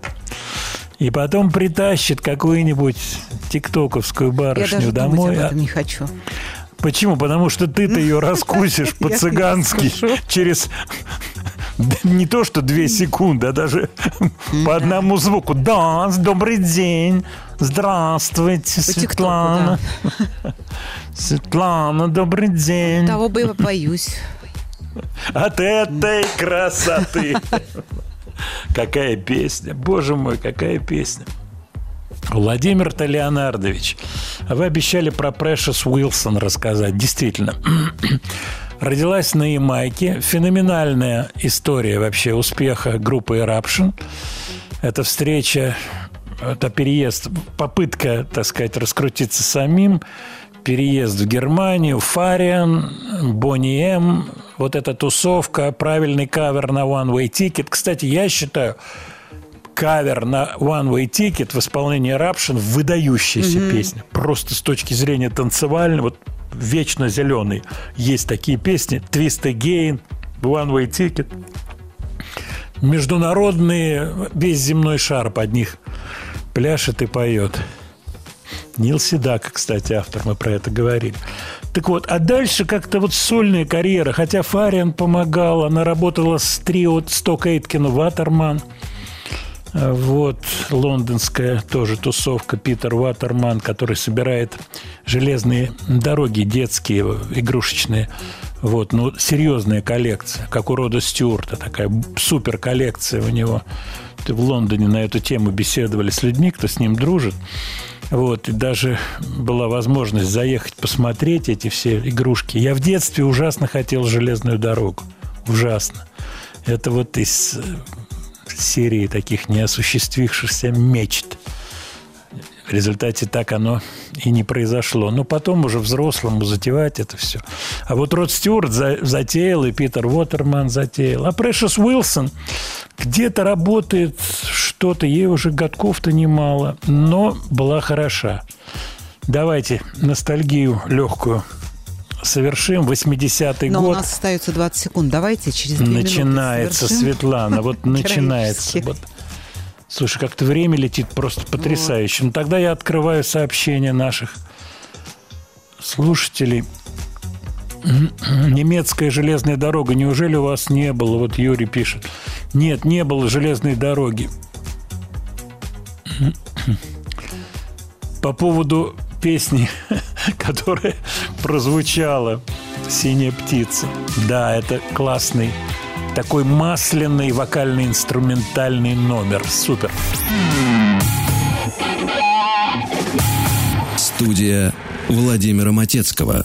и потом притащит какую-нибудь тиктоковскую Я барышню даже думать домой. об а- этом не хочу. Почему? Потому что ты-то ее раскусишь Я по-цыгански через не то что две секунды, а даже по одному звуку. Да, добрый день. Здравствуйте, По Светлана. Светлана, добрый день. Того бы я боюсь. От этой красоты. Какая песня. Боже мой, какая песня. Владимир-то Леонардович, вы обещали про Прэшес Уилсон рассказать. Действительно. Родилась на Ямайке. Феноменальная история вообще успеха группы Eruption. Это встреча, это переезд, попытка, так сказать, раскрутиться самим, переезд в Германию, Фариан, Бонни М, вот эта тусовка, правильный кавер на One Way Ticket. Кстати, я считаю, кавер на One Way Ticket в исполнении Рапшин выдающаяся Мгм. песня. Просто с точки зрения танцевальной, вот вечно зеленый. Есть такие песни. Twist Again, One Way Ticket. Международные, весь земной шар под них пляшет и поет. Нил Седак, кстати, автор, мы про это говорили. Так вот, а дальше как-то вот сольная карьера, хотя Фариан помогал, она работала с трио Сток Эйткин, Ватерман, вот, лондонская тоже тусовка, Питер Ватерман, который собирает железные дороги детские, игрушечные. Вот, ну, серьезная коллекция, как у Рода Стюарта, такая супер коллекция у него. В Лондоне на эту тему беседовали с людьми, кто с ним дружит. Вот, и даже была возможность заехать посмотреть эти все игрушки. Я в детстве ужасно хотел железную дорогу. Ужасно. Это вот из э, серии таких неосуществившихся мечт. В результате так оно и не произошло. Но потом уже взрослому затевать это все. А вот Род Стюарт за- затеял, и Питер Уотерман затеял. А Прэшес Уилсон где-то работает что-то, ей уже годков-то немало, но была хороша. Давайте ностальгию легкую совершим. 80-й Но у год. нас остается 20 секунд. Давайте через две Начинается. Светлана, вот начинается. Вот. Слушай, как-то время летит просто потрясающе. Ну, тогда я открываю сообщения наших слушателей. Немецкая железная дорога. Неужели у вас не было? Вот Юрий пишет. Нет, не было железной дороги. По поводу песни, которая прозвучала «Синяя птица». Да, это классный, такой масляный вокально-инструментальный номер. Супер. Студия Владимира Матецкого.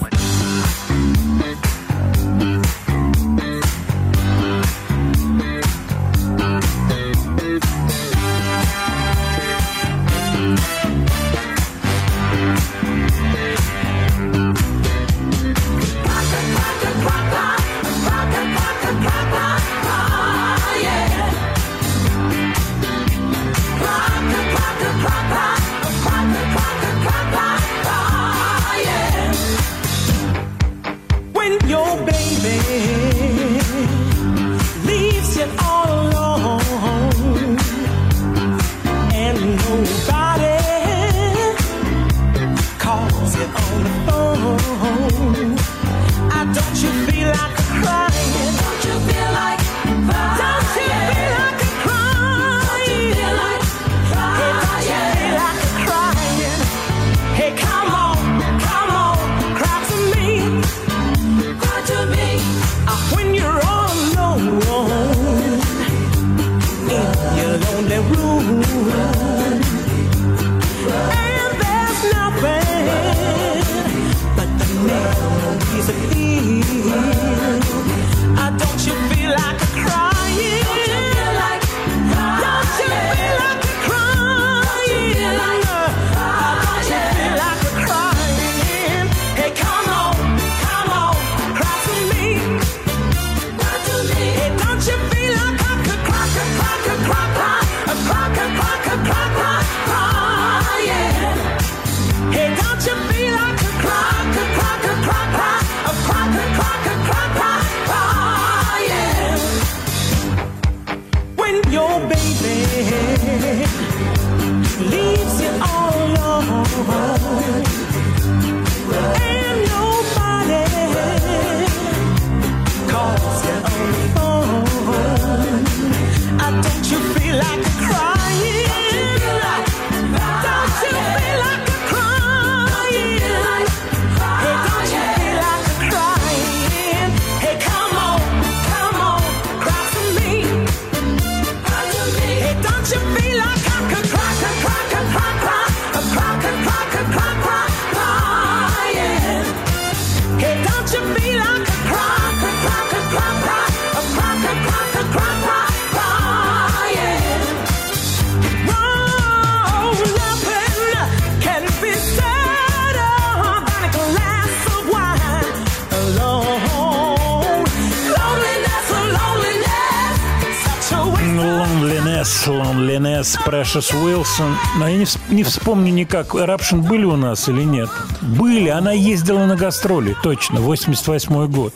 Прэшес Уилсон. Но я не, не вспомню никак, Eruption были у нас или нет. Были, она ездила на гастроли, точно, 88 год.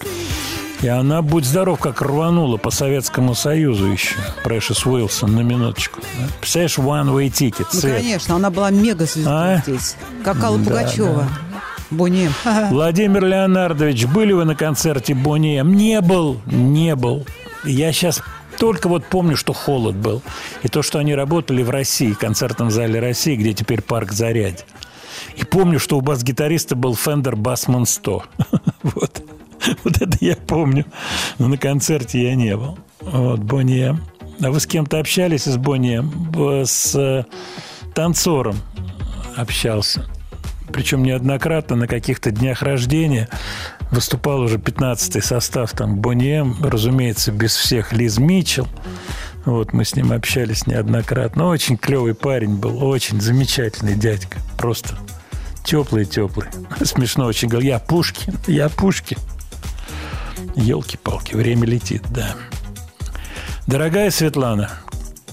И она, будь здоров, как рванула по Советскому Союзу еще. Прэшес Уилсон, на минуточку. да. Представляешь, one way ticket. Ну, цвет. конечно, она была мега звездой А? здесь. Как Алла Да, Пугачева. Бонни М. Владимир Леонардович, были вы на концерте Бонни М? Не был, не был. Я сейчас только вот помню, что холод был. И то, что они работали в России, в концертном зале России, где теперь парк Зарядье. И помню, что у бас-гитариста был Fender Bassman 100. Вот. Вот это я помню. Но на концерте я не был. Вот, Бонни. А вы с кем-то общались из Бонни С э, танцором общался. Причем неоднократно на каких-то днях рождения выступал уже 15-й состав там Бонни М, разумеется, без всех Лиз Митчелл. Вот, мы с ним общались неоднократно. Очень клевый парень был, очень замечательный дядька. Просто теплый-теплый. Смешно очень говорил, я Пушкин, я Пушкин. Елки-палки, время летит, да. Дорогая Светлана,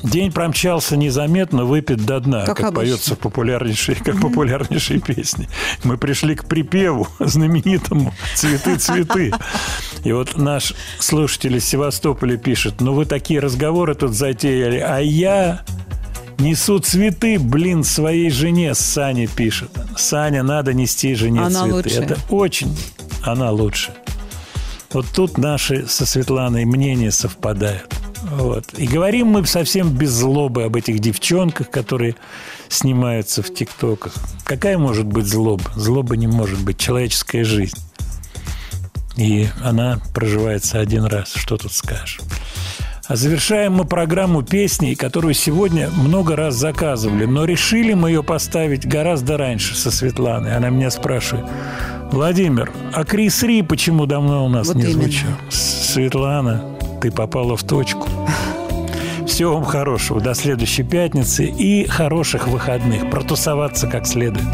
день промчался незаметно, выпит до дна, Как как, поется в популярнейшей, как популярнейшей песне. Мы пришли к припеву знаменитому «Цветы, цветы». И вот наш слушатель из Севастополя пишет, ну вы такие разговоры тут затеяли, а я несу цветы, блин, своей жене, Саня пишет. Саня, надо нести жене Она цветы. лучшая. Это очень, она лучше. Вот тут наши со Светланой мнения совпадают. Вот. И говорим мы совсем без злобы об этих девчонках, которые снимаются в ТикТоках. Какая может быть злоба? Злоба не может быть. Человеческая жизнь. И она проживается один раз. Что тут скажешь? А завершаем мы программу песней, которую сегодня много раз заказывали, но решили мы ее поставить гораздо раньше со Светланой. Она меня спрашивает, Владимир, а Крис Ри почему давно у нас Вот не именно. звучал? Светлана, ты попала в точку. Всего вам хорошего. До следующей пятницы и хороших выходных. Протусоваться как следует.